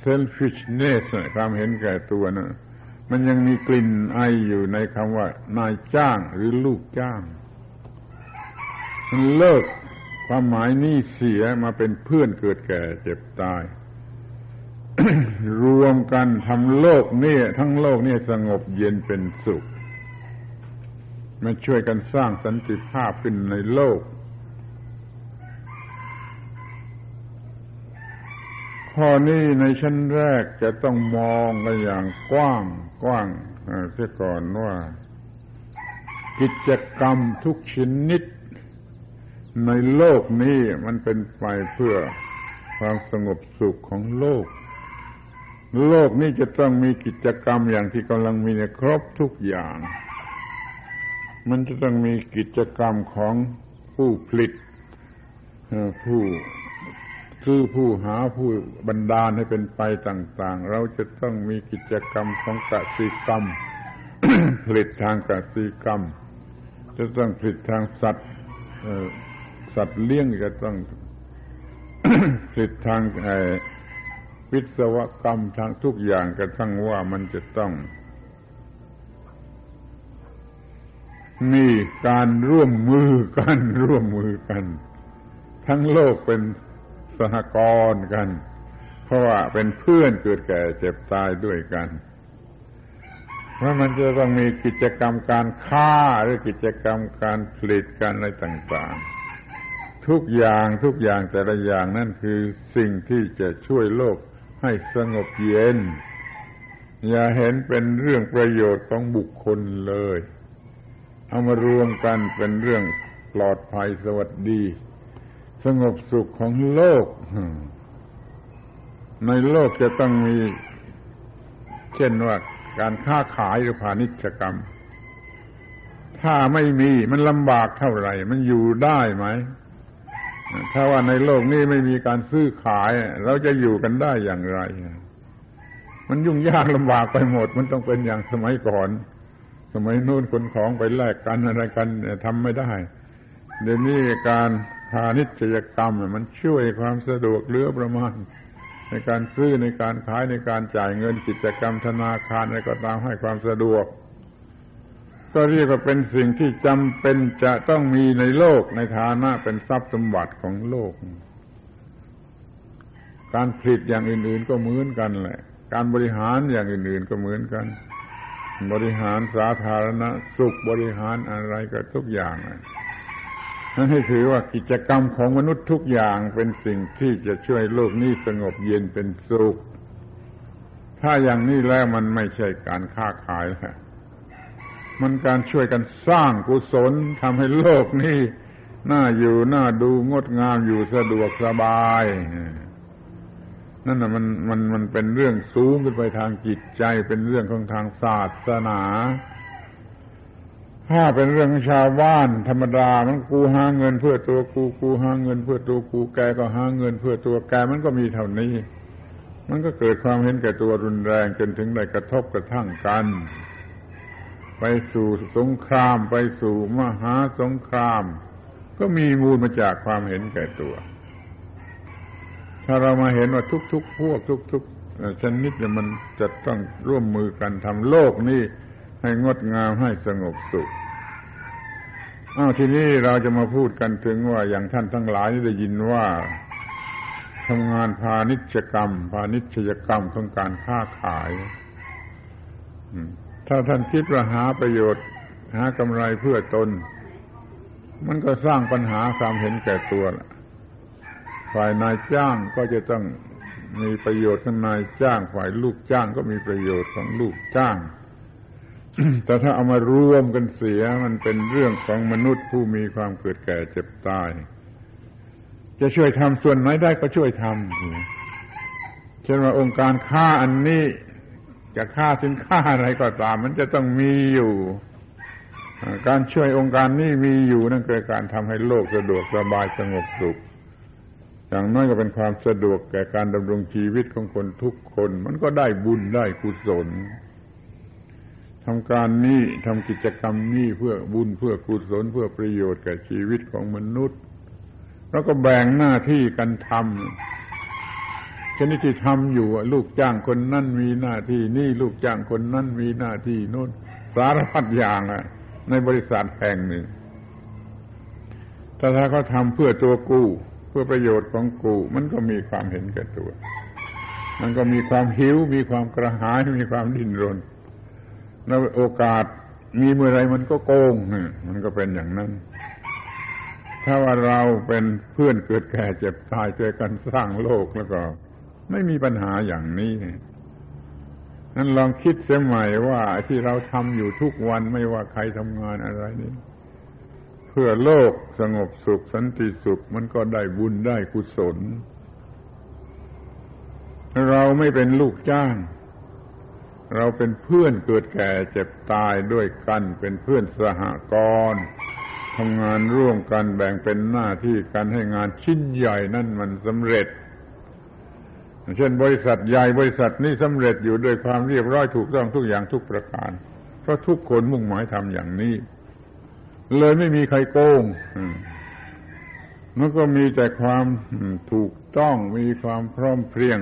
selfishness ความเห็นแก่ตัวนะมันยังมีกลิ่นไออยู่ในคำว่า นายจ้างหรือลูกจ้างมันเลิกความหมายนี้เสียมาเป็นเพื่อนเกิดแก่เจ็บตาย รวมกันทำโลกนี่ทั้งโลกนี่สงบเย็นเป็นสุขมาช่วยกันสร้างสันติภาพขึ้นในโลก ข้อนี้ในชั้นแรกจะต้องมองกันอย่างกว้างกว้างเสียก่อนว่า กิจกรรมทุกชนิด ในโลกนี้มันเป็นไปเพื่อความสงบสุขของโลก โลกนี้จะต้องมีกิจกรรมอย่างที่กำลังมีในครบทุกอย่าง มันจะต้องมีกิจกรรมของผู้ผลิตผู้ซื้อผู้หาผู้บรรดาให้เป็นไปต่าง ๆ เราจะต้องมีกิจกรรมของกสิกรรม ผลิตทางกสิกรรม จะต้องผลิตทางสัตว์สัตว์เลี้ยงจะต้องผลิตทาง วิศวกรรมทางทุกอย่างกระทั่งว่ามันจะต้อง มีการร่วมมือกันร่วมมือกัน ทั้งโลกเป็นสหกรณ์กัน เพราะว่าเป็นเพื่อนเกิดแก่เจ็บตายด้วยกันเพราะมันจะต้องมีกิจกรรมการค้าหรือกิจกรรมการผลิตกันอะไรต่างๆ ทุกอย่างทุกอย่างแต่ละอย่างนั่นคือสิ่งที่จะช่วยโลก ให้สงบเย็น อย่าเห็นเป็นเรื่องประโยชน์ของบุคคลเลย เอามารวมกันเป็นเรื่องปลอดภัยสวัสดี สงบสุขของโลก ในโลกจะต้องมี เช่นว่าการค้าขายหรือพาณิชกรรม ถ้าไม่มีมันลำบากเท่าไหร่ มันอยู่ได้ไหม ถ้าว่าในโลกนี้ไม่มีการซื้อขาย เราจะอยู่กันได้อย่างไร มันยุ่งยากลำบากไปหมด มันต้องเป็นอย่างสมัยก่อน สมัยนู้นคนของไปแลกกันอะไรกันทำไม่ได้ เดี๋ยวนี้การพาณิชยกรรมมันช่วยความสะดวกเลือประมาณ ในการซื้อในการขายในการจ่ายเงินกิจกรรมธนาคารอะไรก็ตามให้ความสะดวก ก็เรียกว่าเป็นสิ่งที่จำเป็นจะต้องมีในโลกในฐานะเป็นทรัพย์สมบัติของโลก การผลิตอย่างอื่น ๆ ก็เหมือนกันแหละ การบริหารอย่างอื่น ๆ ก็เหมือนกัน บริหารสาธารณสุขบริหารอะไรก็ทุกอย่างนั้นให้ถือว่ากิจกรรมของมนุษย์ทุกอย่างเป็นสิ่งที่จะช่วยโลกนี้สงบเย็นเป็นสุข ถ้าอย่างนี้แล้วมันไม่ใช่การค้าขายแล้ว มันการช่วยกันสร้างกุศลทำให้โลกนี้น่าอยู่น่าดูงดงามอยู่สะดวกสบาย นั่นน่ะมันมันมันเป็นเรื่องสูงขึ้นไปทางจิตใจ เป็นเรื่องของทางศาสนา ถ้าเป็นเรื่องชาวบ้านธรรมดามันกูหาเงินเพื่อตัวกูกูหาเงินเพื่อตัวกูแกก็หาเงินเพื่อตัวแกมันก็มีเท่านี้ มันก็เกิดความเห็นแก่ตัวรุนแรงจนถึงได้กระทบกระทั่งกัน ไปสู่สงคราม ไปสู่มหาสงคราม ก็มีมูลมาจากความเห็นแก่ตัว ถ้าเรามาเห็นว่าทุกๆพวกทุกๆชนิดเนี่ยมันจะต้องร่วมมือกันทำโลกนี้ให้งดงามให้สงบสุขอ้าวทีนี้เราจะมาพูดกันถึงว่าอย่างท่านทั้งหลายได้ยินว่าทำงานพาณิชยกรรม พาณิชยกรรมของการค้าขาย ถ้าท่านคิดว่าหาประโยชน์ หากำไรเพื่อตน มันก็สร้างปัญหาความเห็นแก่ตัวฝ่ายนายจ้างก็จะต้องมีประโยชน์ของนายจ้าง ฝ่ายลูกจ้างก็มีประโยชน์ของลูกจ้าง แต่ถ้าเอามารวมกันเสียมันเป็นเรื่องของมนุษย์ผู้มีความเกิดแก่เจ็บตาย จะช่วยทำส่วนไหนได้ก็ช่วยทำเช่นว่าองค์การค่าอันนี้ จะค่าสินค้าอะไรก็ตาม มันจะต้องมีอยู่ การช่วยองค์การนี้มีอยู่นั่นคือการทำให้โลกสะดวกสบายสงบสุข อย่างน้อยก็เป็นความสะดวกแก่การดำรงชีวิตของคนทุกคน มันก็ได้บุญได้กุศลทำการนี้ทำกิจกรรมนี้เพื่อบุญเพื่อกุศลเพื่อประโยชน์แก่ชีวิตของมนุษย์ แล้วก็แบ่งหน้าที่กันทำ ชนิดที่ทำอยู่ลูกจ้างคนนั่นมีหน้าที่นี่ลูกจ้างคนนั่นมีหน้าที่โน้นสารพัดอย่างอะในบริษัทแห่งหนึ่งถ้าถ้าเขาทำเพื่อตัวกู เพื่อประโยชน์ของกู มันก็มีความเห็นแก่ตัว มันก็มีความหิว มีความกระหาย มีความดิ้นรน แล้วโอกาสมีเมื่อไรมันก็โกงมันก็เป็นอย่างนั้น ถ้าว่าเราเป็นเพื่อนเกิดแก่เจ็บตายช่วยกันสร้างโลกแล้วก็ ไม่มีปัญหาอย่างนี้นั้นลองคิดเสียใหม่ว่าที่เราทำอยู่ทุกวันไม่ว่าใครทำงานอะไรนี่เพื่อโลกสงบสุขสันติสุขมันก็ได้บุญได้กุศล เราไม่เป็นลูกจ้าง เราเป็นเพื่อนเกิดแก่เจ็บตายด้วยกันเป็นเพื่อนสหกรณ์ทำงานร่วมกันแบ่งเป็นหน้าที่กันให้งานชิ้นใหญ่นั่นมันสำเร็จ เช่นบริษัทใหญ่บริษัทนี้สำเร็จอยู่ด้วยความเรียบร้อยถูกต้องทุกอย่างทุกประการ เพราะทุกคนมุ่งหมายทำอย่างนี้ เลยไม่มีใครโกงมันก็มีแต่ความถูกต้องมีความพร้อมเพรียง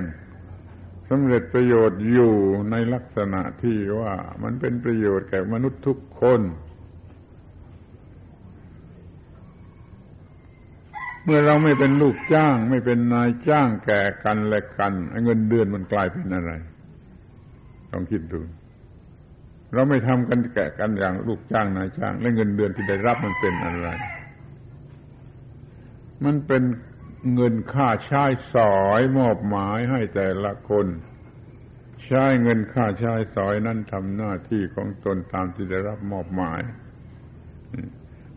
สำเร็จประโยชน์อยู่ในลักษณะที่ว่ามันเป็นประโยชน์แก่มนุษย์ทุกคน เมื่อเราไม่เป็นลูกจ้าง ไม่เป็นนายจ้างแก่กันและกันเงินเดือนมันกลายเป็นอะไรลองคิดดูเราไม่ทำกันแก่กันอย่างลูกจ้างนายจ้าง และเงินเดือนที่ได้รับมันเป็นอะไร มันเป็นเงินค่าใช้สอยมอบหมายให้แต่ละคน ใช้เงินค่าใช้สอยนั้นทำหน้าที่ของตนตามที่ได้รับมอบหมาย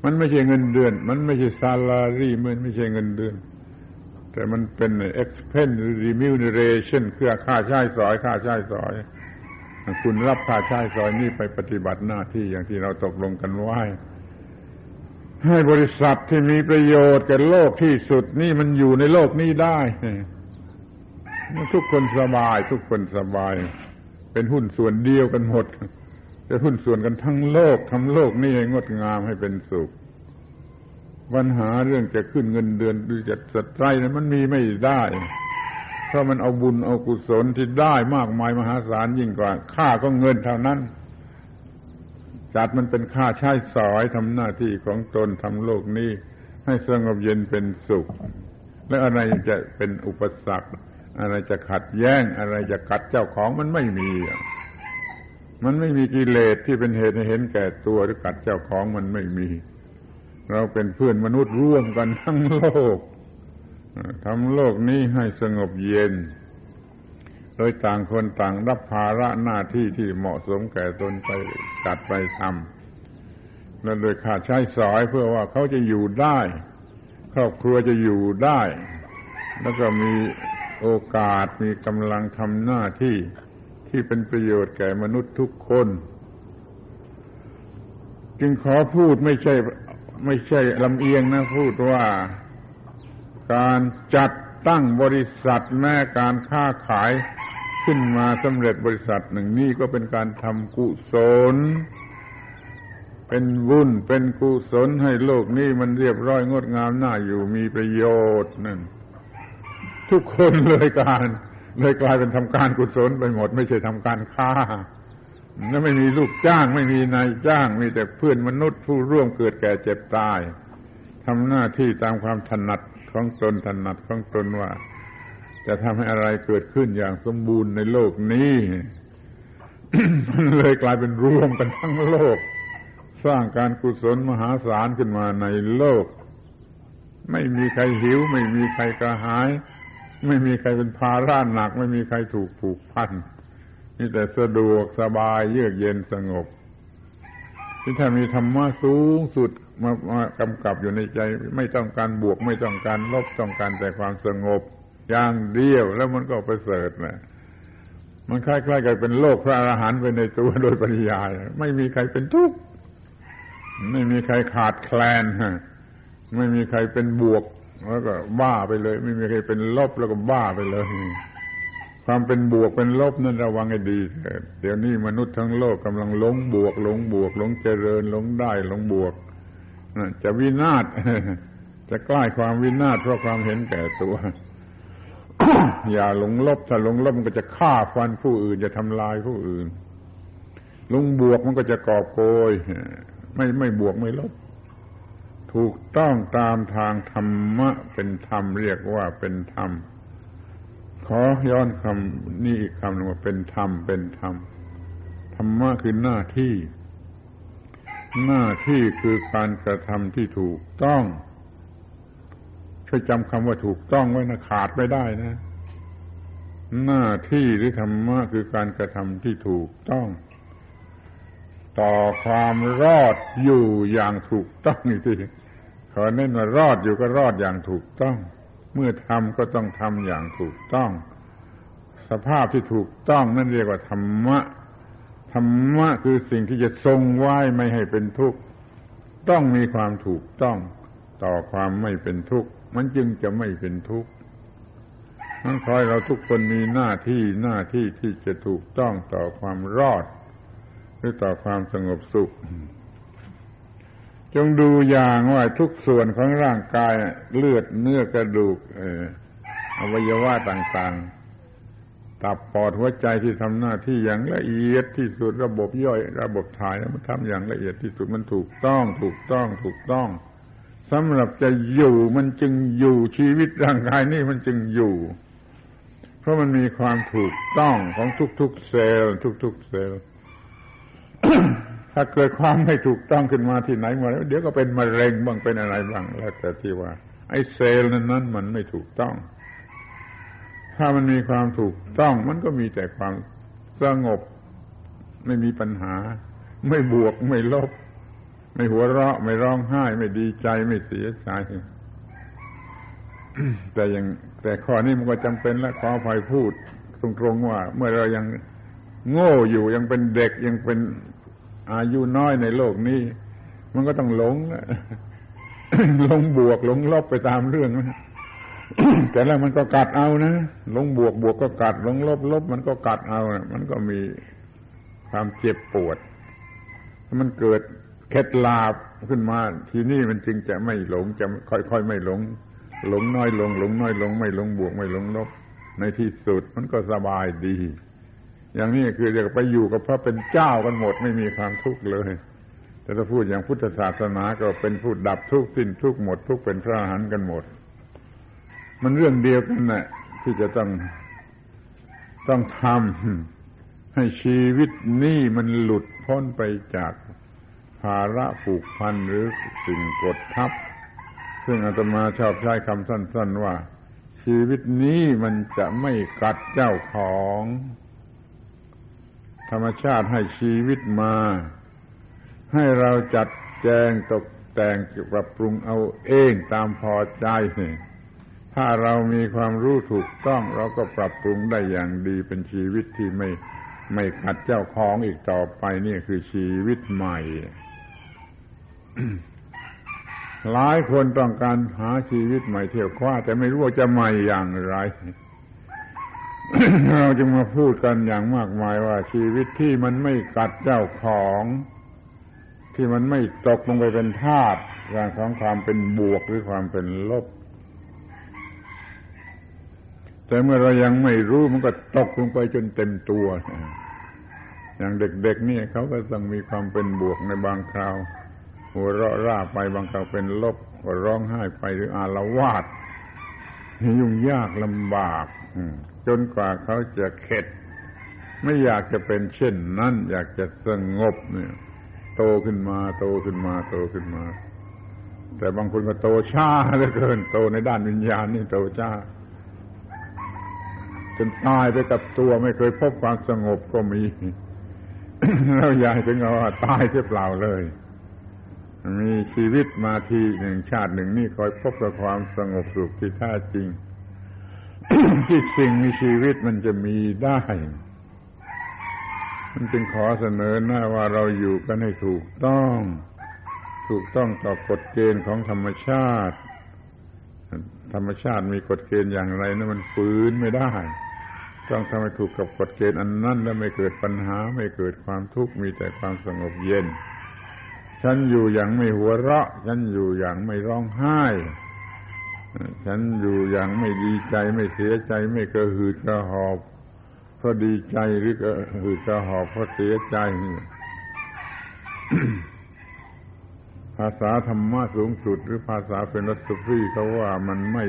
มันไม่ใช่เงินเดือน มันไม่ใช่ซาลารีมันไม่ใช่เงินเดือน แต่มันเป็น expense remuneration คือค่าใช้สอย ค่าใช้สอย คุณรับค่าใช้สอยนี่ไปปฏิบัติหน้าที่อย่างที่เราตกลงกันไว้ให้บริษัทที่มีประโยชน์แก่โลกที่สุดนี่มันอยู่ในโลกนี้ได้ ทุกคนสบาย ทุกคนสบาย เป็นหุ้นส่วนเดียวกันหมด จะหุ้นส่วนกันทั้งโลกทำโลกนี้ให้งดงามให้เป็นสุขปัญหาเรื่องจะขึ้นเงินเดือนหรือจะสตร์นั้นมันมีไม่ได้ เพราะมันเอาบุญเอากุศลที่ได้มากมายมหาศาลยิ่งกว่า ค่าก็เงินเท่านั้น จัดมันเป็นค่าใช้สอยทำหน้าที่ของตนทำโลกนี้ ให้สงบเย็นเป็นสุข แล้วอะไรจะเป็นอุปสรรค อะไรจะขัดแย้งอะไรจะกัดเจ้าของมันไม่มี มันไม่มีกิเลสที่เป็นเหตุให้เห็นแก่ตัวหรือกัดเจ้าของมันไม่มี เราเป็นเพื่อนมนุษย์ร่วมกันทั้งโลกทำโลกนี้ให้สงบเย็น โดยต่างคนต่างรับภาระหน้าที่ที่เหมาะสมแก่ตนไปจัดไปทำและโดยขาดใช้สอยเพื่อว่าเขาจะอยู่ได้ ครอบครัวจะอยู่ได้ แล้วก็มีโอกาสมีกำลังทำหน้าที่ ที่เป็นประโยชน์แก่มนุษย์ทุกคน จึงขอพูดไม่ใช่ไม่ใช่ลำเอียงนะพูดว่าการจัดตั้งบริษัทแม้การค้าขายขึ้นมาสำเร็จบริษัทหนึ่งนี่ก็เป็นการทำกุศล เป็นบุญเป็นกุศลให้โลกนี้มันเรียบร้อยงดงามน่าอยู่มีประโยชน์นั่นทุกคนเลยการ เลยกลายเป็นทำการกุศลไปหมด ไม่ใช่ทำการค้าแล้วไม่มีลูกจ้างไม่มีนายจ้าง มีแต่เพื่อนมนุษย์ผู้ร่วมเกิดแก่เจ็บตายทำหน้าที่ตามความถนัดของตนถนัดของตนว่า จะทำให้อะไรเกิดขึ้นอย่างสมบูรณ์ในโลกนี้มันเลยกลายเป็นรวมกันทั้งโลก สร้างการกุศลมหาศาลขึ้นมาในโลก ไม่มีใครหิว ไม่มีใครกระหาย ไม่มีใครเป็นภาระหนัก ไม่มีใครถูกผูกพันมีแต่สะดวกสบายเยือกเย็นสงบ ที่ถ้านมีธรรมะสูงสุดมามากำกับอยู่ในใจ ไม่ต้องการบวก ไม่ต้องการลบต้องการแต่ความสงบ อย่างเดียวแล้วมันก็ประเสริฐนะมันคล้ายๆกับเป็นโลกพระอรหันต์ไปในตัวโดยปริยาย ไม่มีใครเป็นทุกข์ไม่มีใครขาดแคลนไม่มีใครเป็นบวก แล้วก็บ้าไปเลย ไม่มีใครเป็นลบแล้วก็บ้าไปเลย ความเป็นบวกเป็นลบนั่นระวังให้ดีเดี๋ยวนี้มนุษย์ทั้งโลกกำลังหลงบวกหลงบวกหลงเจริญหลงได้หลงบวกจะวินาศจะใกล้ความวินาศเพราะความเห็นแก่ตัว อย่าหลงลบ ถ้าหลงลบมันก็จะฆ่าฟันผู้อื่นจะทำลายผู้อื่นหลงบวกมันก็จะกอบโกยไม่ไม่บวกไม่ลบ ถูกต้องตามทางธรรมะเป็นธรรมเรียกว่าเป็นธรรม ขอย้อนคำนี้อีกคำหนึ่งว่าเป็นธรรมเป็นธรรมธรรมะคือหน้าที่ หน้าที่คือการกระทำที่ถูกต้องช่วยจำคำว่าถูกต้องไว้นะขาดไม่ได้นะ หน้าที่หรือธรรมะคือการกระทำที่ถูกต้องต่อความรอดอยู่อย่างถูกต้องอีกที ขอเน้นว่ารอดอยู่ก็รอดอย่างถูกต้อง เมื่อทำก็ต้องทำอย่างถูกต้อง สภาพที่ถูกต้องนั่นเรียกว่าธรรมะ ธรรมะคือสิ่งที่จะทรงไว้ไม่ให้เป็นทุกข์ ต้องมีความถูกต้อง ต่อความไม่เป็นทุกข์ มันจึงจะไม่เป็นทุกข์นั่นคอยเราทุกคนมีหน้าที่หน้าที่ที่จะถูกต้องต่อความรอด หรือต่อความสงบสุข จงดูอย่างว่าทุกส่วนของร่างกายเลือดเนื้อกระดูกอวัยวะต่างๆ ตับปอดหัวใจที่ทำหน้าที่อย่างละเอียดที่สุดระบบย่อย ระบบถ่ายมันทำอย่างละเอียดที่สุดมันถูกต้อง ถูกต้อง ถูกต้องสำหรับจะอยู่มันจึงอยู่ชีวิตร่างกายนี่มันจึงอยู่ เพราะมันมีความถูกต้องของทุกๆเซลล์ทุกๆเซลล์ ถ้าเกิดความไม่ถูกต้องขึ้นมาที่ไหนมาแล้วเดี๋ยวก็เป็นมะเร็งบ้างเป็นอะไรบ้างแล้วแต่ที่ว่า ไอ้เซลล์นั้นนั้นมันไม่ถูกต้อง ถ้ามันมีความถูกต้อง มันก็มีแต่ความสงบ ไม่มีปัญหา ไม่บวกไม่ลบ ไม่หัวเราะ ไม่ร้องไห้ ไม่ดีใจไม่เสียใจแต่ยังแต่ข้อนี้มันก็จำเป็นและขอภัยพูดตรงๆว่า เมื่อเรายังโง่อยู่ยังเป็นเด็กยังเป็น อายุน้อยในโลกนี้ มันก็ต้องหลงหลงบวกหลงลบไปตามเรื่องนะแต่แล้วมันก็กัดเอานะหลงบวกบวกก็กัดหลงลบลบมันก็กัดเอานะมันก็มีความเจ็บปวด มันเกิดเคล็ดลาบขึ้นมา ทีนี้มันจึงจะไม่หลงจะค่อยๆไม่หลง หลงน้อยลง หลงน้อยลง ไม่หลงบวกไม่หลงลบ ในที่สุดมันก็สบายดี อย่างนี้คือจะไปอยู่กับพระเป็นเจ้ากันหมดไม่มีความทุกข์เลย แต่ถ้าพูดอย่างพุทธศาสนาก็เป็นผู้ดับทุกข์สิ้นทุกข์หมด ทุกข์เป็นพระอรหันต์กันหมด มันเรื่องเดียวกันนะ่ะที่จะต้องต้องทำให้ชีวิตนี้มันหลุดพ้นไปจากภาระผูกพันหรือสิ่งกดทับ ซึ่งอาตมาชอบใช้คำสั้น ๆว่า ชีวิตนี้มันจะไม่กัดเจ้าของ ธรรมชาติให้ชีวิตมา ให้เราจัดแจงตกแต่งปรับปรุงเอาเองตามพอใจ ถ้าเรามีความรู้ถูกต้องเราก็ปรับปรุงได้อย่างดีเป็นชีวิตที่ไม่ไม่ขัดเจ้าของอีกต่อไปนี่คือชีวิตใหม่ หลายคนต้องการหาชีวิตใหม่เที่ยวคว้าแต่ไม่รู้ว่าจะใหม่อย่างไร เราจึงมาพูดกันอย่างมากมายว่า ชีวิตที่มันไม่กัดเจ้าของ ที่มันไม่ตกลงไปเป็นธาตุของความเป็นบวกหรือความเป็นลบ แต่เมื่อเรายังไม่รู้มันก็ตกลงไปจนเต็มตัว อย่างเด็กๆนี่เขาก็ต้องมีความเป็นบวกในบางคราวหัวเราะร่าไปบางคราวเป็นลบก็ร้องไห้ไปหรืออาละวาดยุ่งยากลำบาก จนกว่าเขาจะเข็ด ไม่อยากจะเป็นเช่นนั้นอยากจะสงบเนี่ย โตขึ้นมา โตขึ้นมา โตขึ้นมา แต่บางคนก็โตช้าเหลือเกิน โตในด้านวิญญาณนี่โตช้าจนตายไปกับตัวไม่เคยพบความสงบก็มีแล้วยายถึงเอาว่าตายเสียเปล่าเลย มีชีวิตมาทีหนึ่งชาติหนึ่งนี่คอยพบกับความสงบสุขที่แท้จริง ที่สิ่งมีชีวิตมันจะมีได้ มันจึงขอเสนอหน้าว่าเราอยู่กันให้ถูกต้อง ถูกต้องต่อกฎเกณฑ์ของธรรมชาติ ธรรมชาติมีกฎเกณฑ์อย่างไรนะั้นมันฝืนไม่ได้ ต้องทำให้ถูกกับกฎเกณฑ์อันนั้นแล้วไม่เกิดปัญหาไม่เกิดความทุกข์มีแต่ความสงบเย็น ฉันอยู่อย่างไม่หัวเราะ ฉันอยู่อย่างไม่ร้องไห้ ฉันอยู่อย่างไม่ดีใจไม่เสียใจไม่กระหืดกระหอบเพราะดีใจหรือกระหืดกระหอบเพราะเสียใจภาษาธรรมะสูงสุด หรือภาษาเป็นรัสฟีเขาว่ามันไม่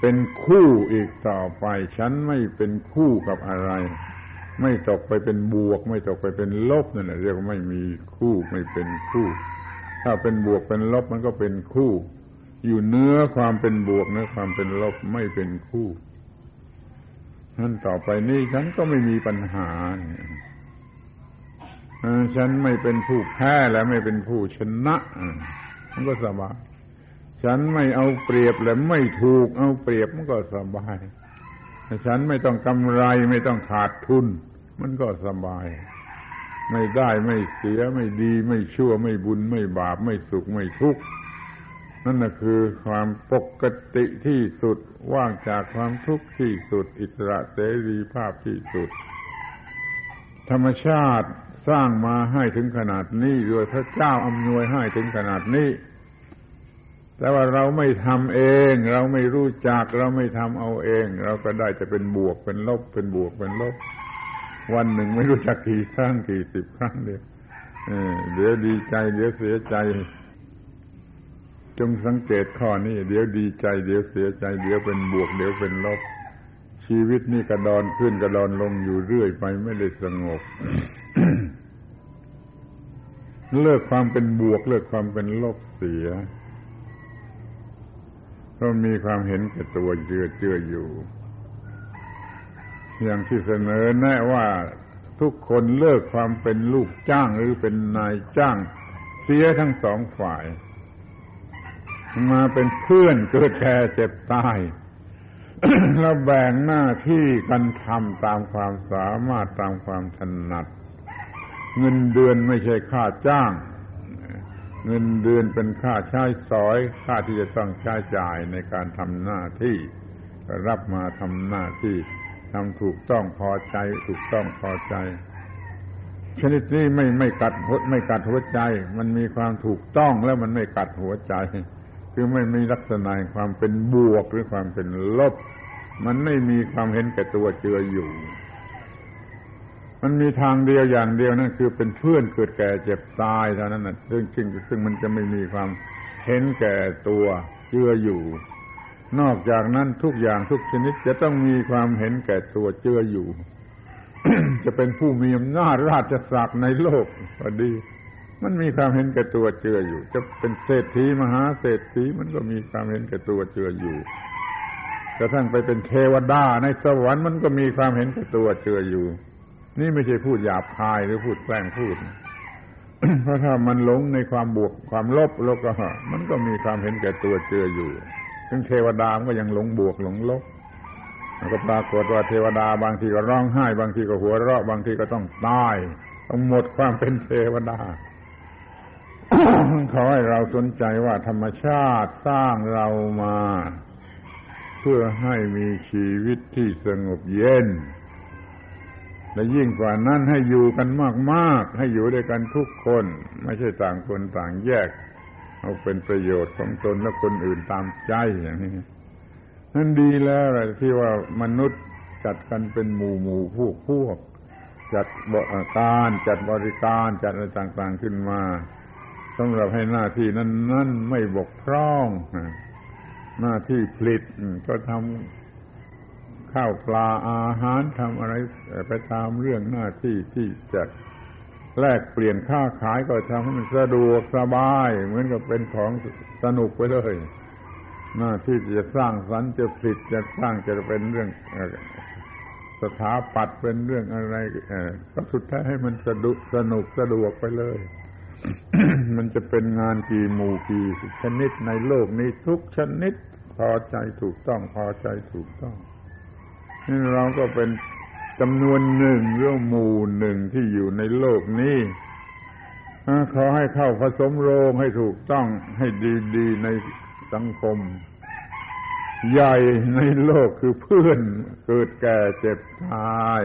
เป็นคู่อีกต่อไป ฉันไม่เป็นคู่กับอะไร ไม่ตกไปเป็นบวก ไม่ตกไปเป็นลบนั่นแหละเรียกว่าไม่มีคู่ไม่เป็นคู่ ถ้าเป็นบวกเป็นลบมันก็เป็นคู่ อยู่เนื้อความเป็นบวกเนื้อความเป็นลบไม่เป็นคู่นั่นต่อไปนี่ฉันก็ไม่มีปัญหาฉันไม่เป็นผู้แพ้และไม่เป็นผู้ชนะมันก็สบายฉันไม่เอาเปรียบและไม่ถูกเอาเปรียบมันก็สบายฉันไม่ต้องกำไรไม่ต้องขาดทุน มันก็สบาย ไม่ได้ไม่เสียไม่ดี ไม่ชั่วไม่บุญไม่บาปไม่สุขไม่ทุกข์ นั่นคือความปกติที่สุดว่างจากความทุกข์ที่สุด อิสระเสรีภาพที่สุด ธรรมชาติสร้างมาให้ถึงขนาดนี้โดยพระเจ้าอำนวยให้ถึงขนาดนี้ แต่ว่าเราไม่ทำเอง เราไม่รู้จักเราไม่ทำเอาเอง เราก็ได้จะเป็นบวกเป็นลบ เป็นบวกเป็นลบ วันหนึ่งไม่รู้จักกี่ครั้งกี่สิบครั้งเดียวเดี๋ยวดีใจ เดี๋ยวเสียใจ จงสังเกตข้อนี้ เดี๋ยวดีใจเดี๋ยวเสียใจ เดี๋ยวเป็นบวก เดี๋ยวเป็นลบ ชีวิตนี่กระดอนขึ้นกระดอนลงอยู่เรื่อยไปไม่ได้สงบ เลิกความเป็นบวก เลิกความเป็นลบเสียเพราะมีความเห็นแก่ตัวเจือเจืออยู่ อย่างที่เสนอแนะว่าทุกคนเลิกความเป็นลูกจ้างหรือเป็นนายจ้าง เสียทั้งสองฝ่าย มาเป็นเพื่อนเกิดแก่เจ็บตายแล้วแบ่งหน้าที่กันทำตามความสามารถตามความถนัด เงินเดือนไม่ใช่ค่าจ้าง เงินเดือนเป็นค่าใช้สอย ค่าที่จะต้องใช้จ่ายในการทำหน้าที่ รับมาทำหน้าที่ทำถูกต้องพอใจ ถูกต้องพอใจ ชนิดนี้ไม่ไม่กัดหัวไม่กัดหัวใจ มันมีความถูกต้องแล้วมันไม่กัดหัวใจ คือไม่มีลักษณะความเป็นบวกหรือความเป็นลบ มันไม่มีความเห็นแก่ตัวเจืออยู่ มันมีทางเดียวอย่างเดียวนั่นคือเป็นเพื่อนเกิดแก่เจ็บตายเท่านั้นนะซึ่งซึ่งซึ่งมันจะไม่มีความเห็นแก่ตัวเจืออยู่ นอกจากนั้นทุกอย่างทุกชนิดจะต้องมีความเห็นแก่ตัวเจืออยู่ จะเป็นผู้มีอำนาจราชศักดิ์ในโลกก็ดี มันมีความเห็นแก่ตัวเจืออยู่ จะเป็นเศรษฐีมหาเศรษฐีมันก็มีความเห็นแก่ตัวเจืออยู่กระทั่งไปเป็นเทวดาในสวรรค์มันก็มีความเห็นแก่ตัวเจืออยู่ นี่ไม่ใช่พูดหยาบคายหรือพูดแกล้งพูด เพราะถ้ามันหลงในความบวกความลบแล้วก็มันก็มีความเห็นแก่ตัวเจืออยู่ถึงเทวดาก็ยังหลงบวกหลงลบก็ปรากฏว่าเทวดาบางทีก็ร้องไห้ บางทีก็หัวเราะ บางทีก็ต้องตายต้องหมดความเป็นเทวดา ขอให้เราสนใจว่าธรรมชาติสร้างเรามา เพื่อให้มีชีวิตที่สงบเย็น และยิ่งกว่านั้นให้อยู่กันมากๆ ให้อยู่ด้วยกันทุกคน ไม่ใช่ต่างคนต่างแยก เอาเป็นประโยชน์ของตนและคนอื่นตามใจอย่างนี้นั่นดีแล้วที่ว่ามนุษย์จัดกันเป็นหมู่หมู่พวกพวกจัดการจัดบริการจัดอะไรต่าง ๆขึ้นมา สำหรับให้หน้าที่นั้นนั้นไม่บกพร่อง หน้าที่ผลิตก็ทำข้าวปลาอาหารทำอะไรไปตามเรื่องหน้าที่ที่จะแลกเปลี่ยนค่าขายก็ทำให้มันสะดวกสบาย เหมือนกับเป็นของสนุกไปเลย หน้าที่จะสร้างสรรค์จะผลิตจะสร้างจะเป็นเรื่องสถาปัตย์เป็นเรื่องอะไรก็สุดท้ายให้มันสนุกสนุกสะดวกไปเลย มันจะเป็นงานกี่หมู่กี่ชนิดในโลกนี้ทุกชนิดพอใจถูกต้องพอใจถูกต้องนี่เราก็เป็นจำนวนหนึ่งเรื่องหมู่หนึ่งที่อยู่ในโลกนี้ขอให้เข้าผสมโรงให้ถูกต้องให้ดีๆในสังคม ใหญ่ในโลกคือเพื่อนเกิดแก่เจ็บตาย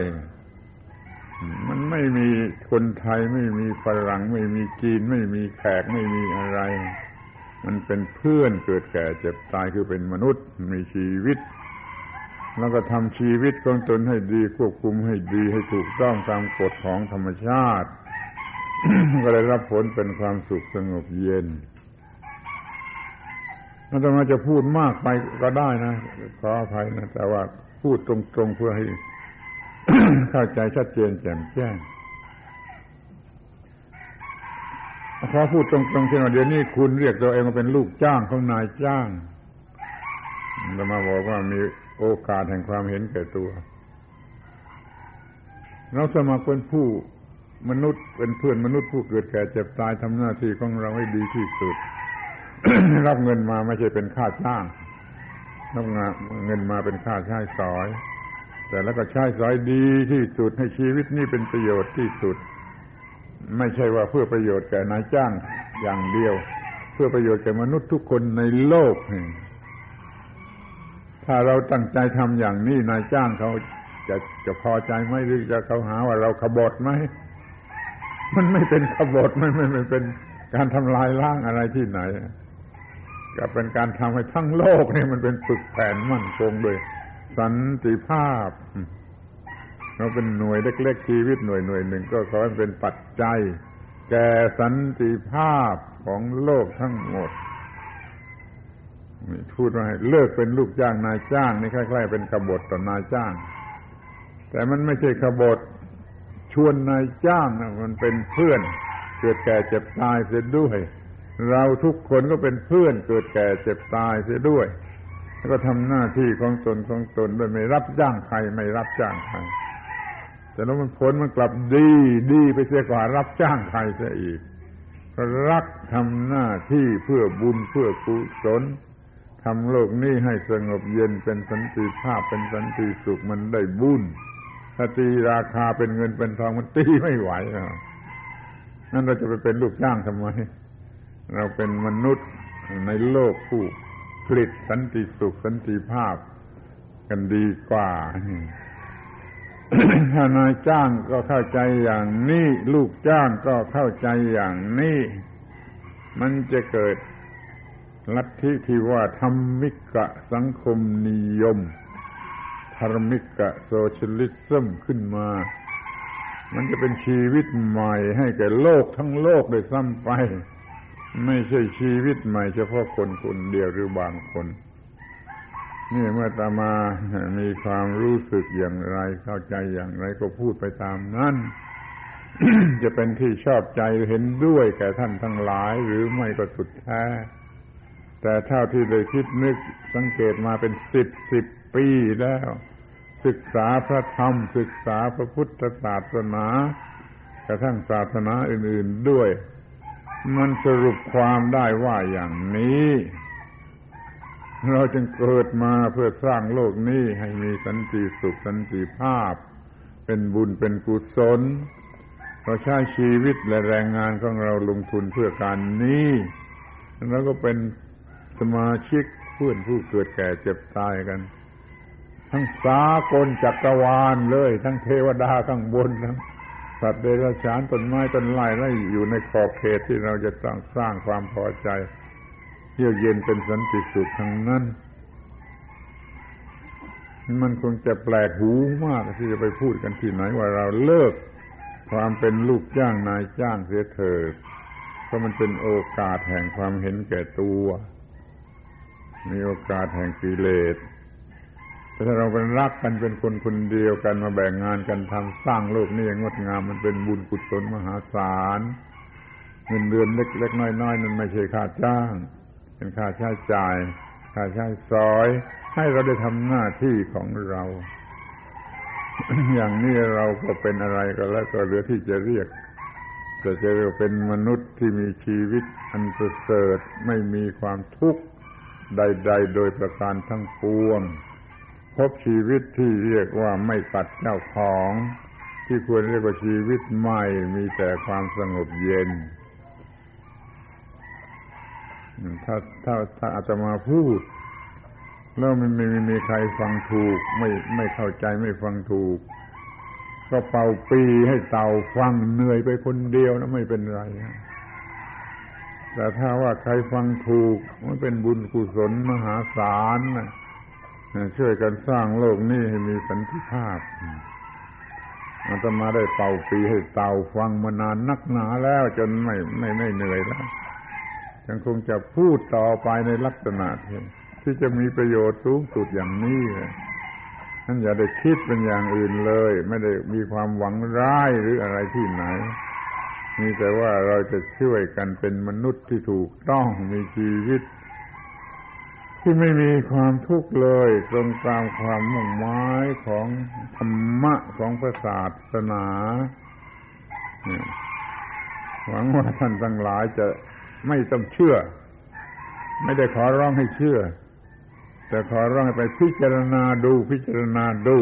มันไม่มีคนไทยไม่มีฝรั่งไม่มีจีน ไม่มีแขกไม่มีอะไร มันเป็นเพื่อนเกิดแก่เจ็บตายคือเป็นมนุษย์มีชีวิต แล้วก็ทำชีวิตของตนให้ดีควบคุมให้ดีให้ถูกต้องตามกฎของธรรมชาติ ก็ได้รับผลเป็นความสุขสงบเย็นอาตมาจะพูดมากไปก็ได้นะขออภัยนะแต่ว่าพูดตรงๆเพื่อให้ เข้าใจชัดเจนแจ่มแจ้งขอพูดตรงๆเช่นว่าเดี๋ยวนี้คุณเรียกตัวเองมาเป็นลูกจ้างของนายจ้างจะมาบอกว่ามีโอกาสแห่งความเห็นแก่ตัว เราสมัครเป็นผู้มนุษย์เป็นเพื่อนมนุษย์ผู้เกิดแก่เจ็บตายทำหน้าที่ของเราให้ดีที่สุด รับเงินมาไม่ใช่เป็นค่าจ้างรับเงินมาเป็นค่าใช้สอย แต่แล้วก็ใช้สอยดีที่สุดให้ชีวิตนี้เป็นประโยชน์ที่สุด ไม่ใช่ว่าเพื่อประโยชน์แก่นายจ้างอย่างเดียว เพื่อประโยชน์แก่มนุษย์ทุกคนในโลก ถ้าเราตั้งใจทำอย่างนี้นายจ้างเขาจะจะพอใจไหมหรือจะเขาหาว่าเราขบฏไหมมันไม่เป็นขบฏไม่ไม่ไม่เป็นการทำลายล้างอะไรที่ไหนก็เป็นการทำให้ทั้งโลกนี่มันเป็นปึกแผ่นมั่นคงด้วย สันติภาพ เราเป็นหน่วยเล็กๆชีวิตหน่วยหน่วยหนึ่งก็ขอให้เป็นปัจจัย แก่สันติภาพของโลกทั้งหมดพูดว่าให้เลิกเป็นลูกจ้างนายจ้างนี่คล้ายๆเป็นขบฏต่อนายจ้าง แต่มันไม่ใช่ขบฏชวนนายจ้างนะมันเป็นเพื่อน เกิดแก่เจ็บตายเสียด้วย เราทุกคนก็เป็นเพื่อน เกิดแก่เจ็บตายเสียด้วย แล้วก็ทำหน้าที่ของตนของตนโดยไม่รับจ้างใครไม่รับจ้างใครแต่แล้วมันผลมันกลับดี ดีไปเสียกว่ารับจ้างใครเสียอีกรักทำหน้าที่เพื่อบุญเพื่อกุศลทำโลกนี้ให้สงบเย็นเป็นสันติภาพเป็นสันติสุขมันได้บุญถ้าตีราคาเป็นเงินเป็นทองมันตีไม่ไหวนั่นเราจะไปเป็นลูกจ้างทำไม เราเป็นมนุษย์ในโลกผู้ ผลิตสันติสุขสันติภาพกันดีกว่าถ้านายจ้างก็เข้าใจอย่างนี้ ลูกจ้างก็เข้าใจอย่างนี้ มันจะเกิดลัทธิที่ว่าธรรมิกะสังคมนิยม ธรรมิกะ socialism ขึ้นมา มันจะเป็นชีวิตใหม่ให้แก่โลกทั้งโลกโดยซ้ำไป ไม่ใช่ชีวิตใหม่เฉพาะคนคนเดียวหรือบางคน นี่เมื่อตามามีความรู้สึกอย่างไรเข้าใจอย่างไรก็พูดไปตามนั้นจะเป็นที่ชอบใจเห็นด้วยแก่ท่านทั้งหลาย หรือไม่ก็สุดแท้ แต่เท่าที่ได้คิดนึกสังเกตมาเป็นสิบสิบปีแล้ว ศึกษาพระธรรม ศึกษาพระพุทธศาสนา กระทั่งศาสนาอื่น ๆด้วย มันสรุปความได้ว่าอย่างนี้ เราจึงเกิดมาเพื่อสร้างโลกนี้ให้มีสันติสุขสันติภาพ เป็นบุญเป็นกุศล เราใช้ชีวิตและแรงงานของเราลงทุนเพื่อการนี้ แล้วก็เป็นสมาชิกเพื่อนผู้เกิดแก่เจ็บตายกัน ทั้งสากลจักรวาลเลย ทั้งเทวดาข้างบนทั้ง สัตว์เดรัจฉานต้นไม้ต้นไม้แล้วอยู่ในขอบเขตที่เราจะต้องสร้างความพอใจเยือกเย็นเป็นสันติสุขทั้งนั้น มันคงจะแปลกหูมากที่จะไปพูดกันที่ไหนว่าเราเลิกความเป็นลูกจ้างนายจ้างเสียเถิดเพราะมันเป็นโอกาสแห่งความเห็นแก่ตัว มีโอกาสแห่งกิเลส แต่ถ้าเราเป็นรักกันเป็นคนคนเดียวกันมาแบ่งงานกันทำสร้างโลกนี้อย่างงดงามมันเป็นบุญกุศลมหาศาลเงินเดือนเล็กๆน้อยๆนั้นไม่ใช่ค่าจ้าง เป็นค่าใช้จ่าย ค่าใช้สอย ให้เราได้ทำหน้าที่ของเรา อย่างนี้เราก็เป็นอะไรก็แล้วก็เหลือที่จะเรียกจะจะเรียกเป็นมนุษย์ที่มีชีวิตอันประเสริฐไม่มีความทุกข์ใด ๆ โดยประการทั้งปวง พบชีวิตที่เรียกว่าไม่ตัดเจ้าของ ที่ควรเรียกว่าชีวิตใหม่มีแต่ความสงบเย็น ถ้าถ้าถ้าอาจจะมาพูด แล้วมันไม่มีใครฟังถูก ไม่ไม่เข้าใจไม่ฟังถูก ก็เป่าปีให้เต่าฟังเหนื่อยไปคนเดียวนะไม่เป็นไรแต่ถ้าว่าใครฟังถูกมันเป็นบุญกุศลมหาศาลนะ ช่วยกันสร้างโลกนี้ให้มีสันติภาพมันจะมาได้เป่าปีให้เต่าฟังมานานนักหนาแล้วจนไม่ไม่ไม่เหนื่อยแล้วยังคงจะพูดต่อไปในลักษณะที่ที่จะมีประโยชน์สูงสุดอย่างนี้ท่านอย่าได้คิดเป็นอย่างอื่นเลย ไม่ได้มีความหวังร้ายหรืออะไรที่ไหนมีแต่ว่าเราจะช่วยกันเป็นมนุษย์ที่ถูกต้องมีชีวิต ที่ไม่มีความทุกข์เลยตรงตามความมุ่งหมายของธรรมะของพระศาสนาหวังว่าท่านทั้งหลายจะไม่ต้องเชื่อ ไม่ได้ขอร้องให้เชื่อ แต่ขอร้องให้ไปพิจารณาดูพิจารณาดู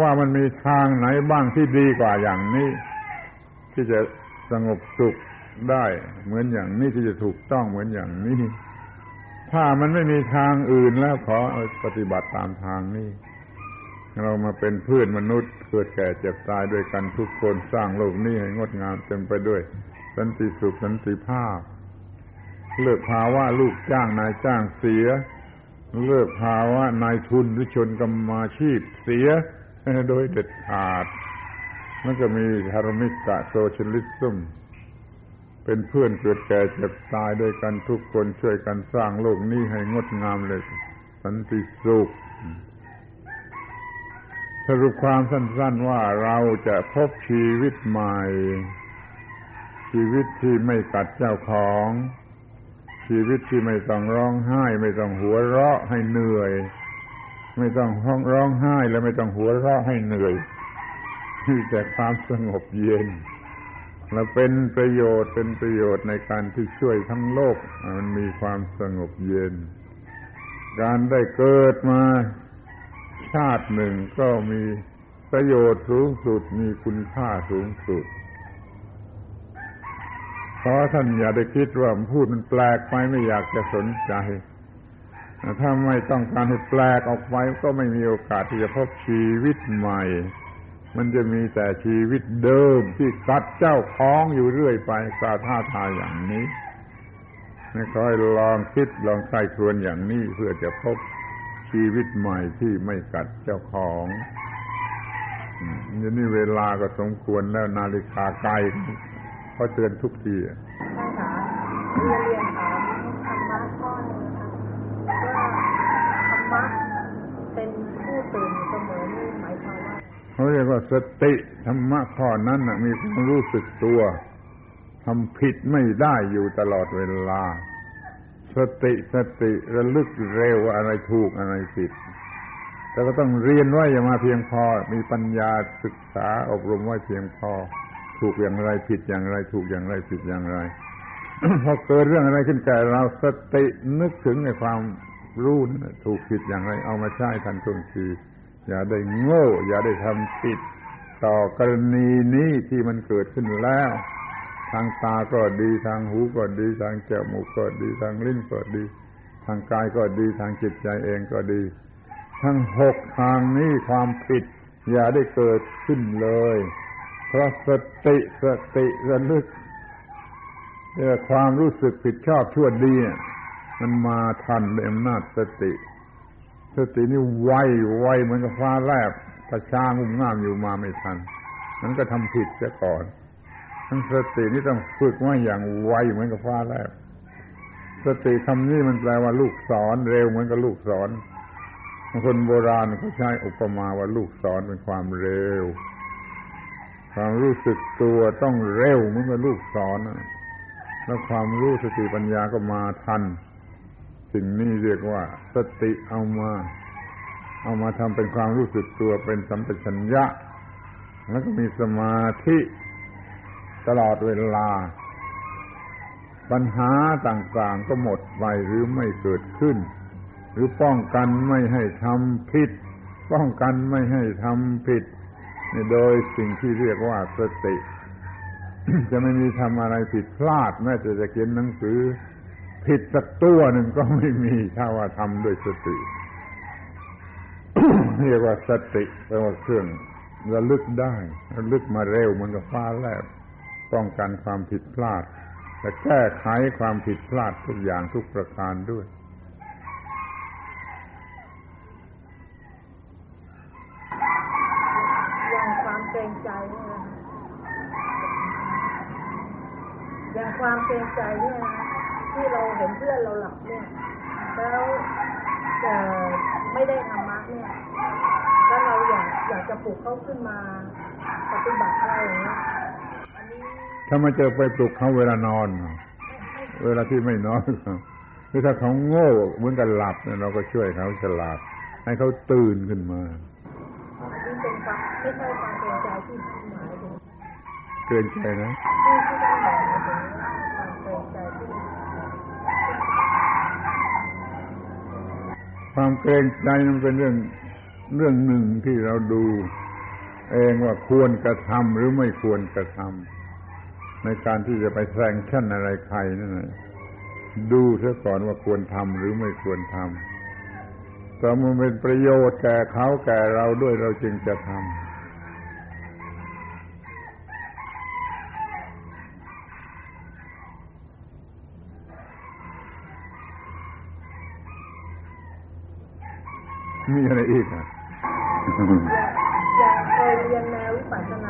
ว่ามันมีทางไหนบ้างที่ดีกว่าอย่างนี้ ที่จะสงบสุขได้เหมือนอย่างนี้ที่จะถูกต้องเหมือนอย่างนี้ ถ้ามันไม่มีทางอื่นแล้วขอปฏิบัติตามทางนี้ เรามาเป็นเพื่อนมนุษย์เกิดแก่เจ็บตายด้วยกันทุกคนสร้างโลกนี้ให้งดงามเต็มไปด้วย สันติสุขสันติภาพ เลิกภาวะลูกจ้างนายจ้างเสีย เลิกภาวะนายทุนหรือชนกรรมาชีพเสียโดยเด็ดขาดมันก็มีธารมิกะโซเชลิซึม เป็นเพื่อนเกิดแก่เจ็บตายด้วยกันทุกคนช่วยกันสร้างโลกนี้ให้งดงามเลย สันติสุข สรุปความสั้นๆว่าเราจะพบชีวิตใหม่ ชีวิตที่ไม่ตัดเจ้าของ ชีวิตที่ไม่ต้องร้องไห้ ไม่ต้องหัวเราะให้เหนื่อย ไม่ต้องห้องร้องไห้และไม่ต้องหัวเราะให้เหนื่อยมีแต่ความสงบเย็น และเป็นประโยชน์เป็นประโยชน์ในการที่ช่วยทั้งโลก มันมีความสงบเย็น การได้เกิดมาชาติหนึ่งก็มีประโยชน์สูงสุดมีคุณค่าสูงสุดขอท่านอย่าได้คิดว่าพูดมันแปลกไปไม่อยากจะสนใจถ้าไม่ต้องการให้แปลกออกไปก็ไม่มีโอกาสที่จะพบชีวิตใหม่ มันจะมีแต่ชีวิตเดิมที่กัดเจ้าของอยู่เรื่อยไปกาท่าทายอย่างนี้ไม่ค่อยลองคิดลองใครครวนอย่างนี้เพื่อจะพบชีวิตใหม่ที่ไม่กัดเจ้าของนี่นี่เวลาก็สมควรแล้วนาฬิกาไกลเขาเตือนทุกทีท่านคะเรียนเรียนถามธรรมะข้อนึงนะคะว่าธรรมะเป็นผู้ตื่นเสมอนี่หมายความว่า เขาเรียกว่าสติธรรมะข้อนั้นมีความรู้สึกตัวทำผิดไม่ได้อยู่ตลอดเวลา สติสติระลึกเร็วอะไรถูกอะไรผิด แต่ก็ต้องเรียนไว้อย่ามาเพียงพอ มีปัญญาศึกษาอบรมไว้เพียงพอ ถูกอย่างไรผิดอย่างไร ถูกอย่างไรผิดอย่างไรพอเกิดเรื่องอะไรขึ้นแก่เราสตินึกถึงในความรู้ถูกผิดอย่างไร เอามาใช้ทันท่วงที อย่าได้โง่ อย่าได้ทำผิดต่อกรณีนี้ที่มันเกิดขึ้นแล้ว ทางตาก็ดีทางหูก็ดี ทางจมูกก็ดีทางลิ้นก็ดี ทางกายก็ดีทางจิตใจเองก็ดี ทั้งหกทางนี้ความผิด อย่าได้เกิดขึ้นเลย เพราะสติสติระลึกเรื่องความรู้สึกผิดชอบชั่วดีมันมาทันด้วยอำนาจสติ ตินี่ไวไวเหมือนกับฟ้าแลบถ้าช้างุ่มง่ามอยู่มาไม่ทันมันก็ทำผิดเสียก่อนทั้งสตินี่ต้องฝึกว่าอย่างไวเหมือนกับฟ้าแลบสติคำนี้มันแปลว่าลูกศรเร็วเหมือนกับลูกศรคนโบราณเขาใช้อุปมาว่าลูกศรเป็นความเร็ว ความรู้สึกตัวต้องเร็วเหมือนกับลูกศรแล้วความรู้สติปัญญาก็มาทัน สิ่งนี้เรียกว่าสติเอามา เอามาทำเป็นความรู้สึกตัวเป็นสัมปชัญญะ แล้วก็มีสมาธิตลอดเวลา ปัญหาต่างๆก็หมดไปหรือไม่เกิดขึ้น หรือป้องกันไม่ให้ทำผิด ป้องกันไม่ให้ทำผิดโดยสิ่งที่เรียกว่าสติ จะไม่มีทำอะไรผิดพลาดแม้แต่จะเขียนหนังสือ ผิดสักตัวหนึ่งก็ไม่มีถ้าว่าทำด้วยสติ เรียกว่าสติแปลว่าเครื่องระลึกได้ระลึกมาเร็วมันก็ฟ้าแลบป้องกันความผิดพลาดและแก้ไขความผิดพลาดทุกอย่างทุกประการด้วยอย่างความเกรงใจอย่างความเกรงใจเนี่ยนะที่เราเห็นเพื่อนเราหลับเนี่ย แล้วจะไม่ได้ธรรมะเนี่ยแล้วเราอยากอยากจะปลุกเขาขึ้นมาปฏิบัติอะไรอย่างเงี้ยอัน ถ้ามาเจอไปปลุกเขาเวลานอน เวลาที่ไม่นอนหรือถ้าเขาโง่เหมือนกันหลับเนี่ยเราก็ช่วยเขาฉลาด ให้เขาตื่นขึ้นมาเป็นความไม่ใช่ความเกรงใจที่หมายถึงเกรงนะความเกรงใจมันเป็นเรื่องเรื่องหนึ่งที่เราดู เองว่าควรกระทำหรือไม่ควรกระทำ ในการที่จะไปแซงชั่นอะไรใครนั่นแหละดูเสียก่อนว่าควรทำหรือไม่ควรทำแต่มันเป็นประโยชน์แก่เขาแก่เราด้วยเราจึงจะทำมีอะไรอีกอะอยากเคยเรียนแนววิปัสสนามาเนี่ยนะ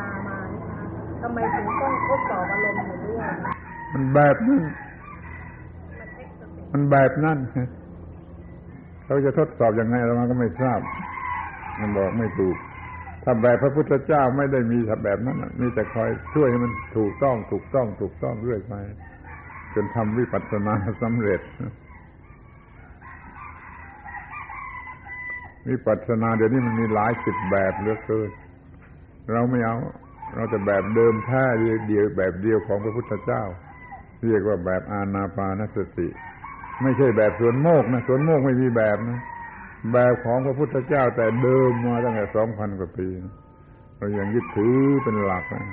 ทำไมถึงต้องทดสอบอารมณ์อยู่เรื่อยมันแบบนั้นมันแบบนั้นเขาจะทดสอบยังไงเรามันก็ไม่ทราบ มันบอกไม่ถูกถ้าแบบพระพุทธเจ้าไม่ได้มีแบบนั้นมีแต่คอยช่วยให้มันถูกต้องถูกต้องถูกต้องเรื่อยไปจนทำวิปัสสนาสำเร็จวิปัสสนาเดี๋ยวนี้มันมีหลายสิบแบบเหลือเกินเราไม่เอา เราจะแบบเดิมแท้เดียวแบบเดียวของพระพุทธเจ้า เรียกว่าแบบอานาปานสติ ไม่ใช่แบบสวนโมกนะสวนโมกไม่มีแบบนะแบบของพระพุทธเจ้าแต่เดิมมาตั้งแต่สองพันกว่าปี เรายังยึดถือเป็นหลักนะ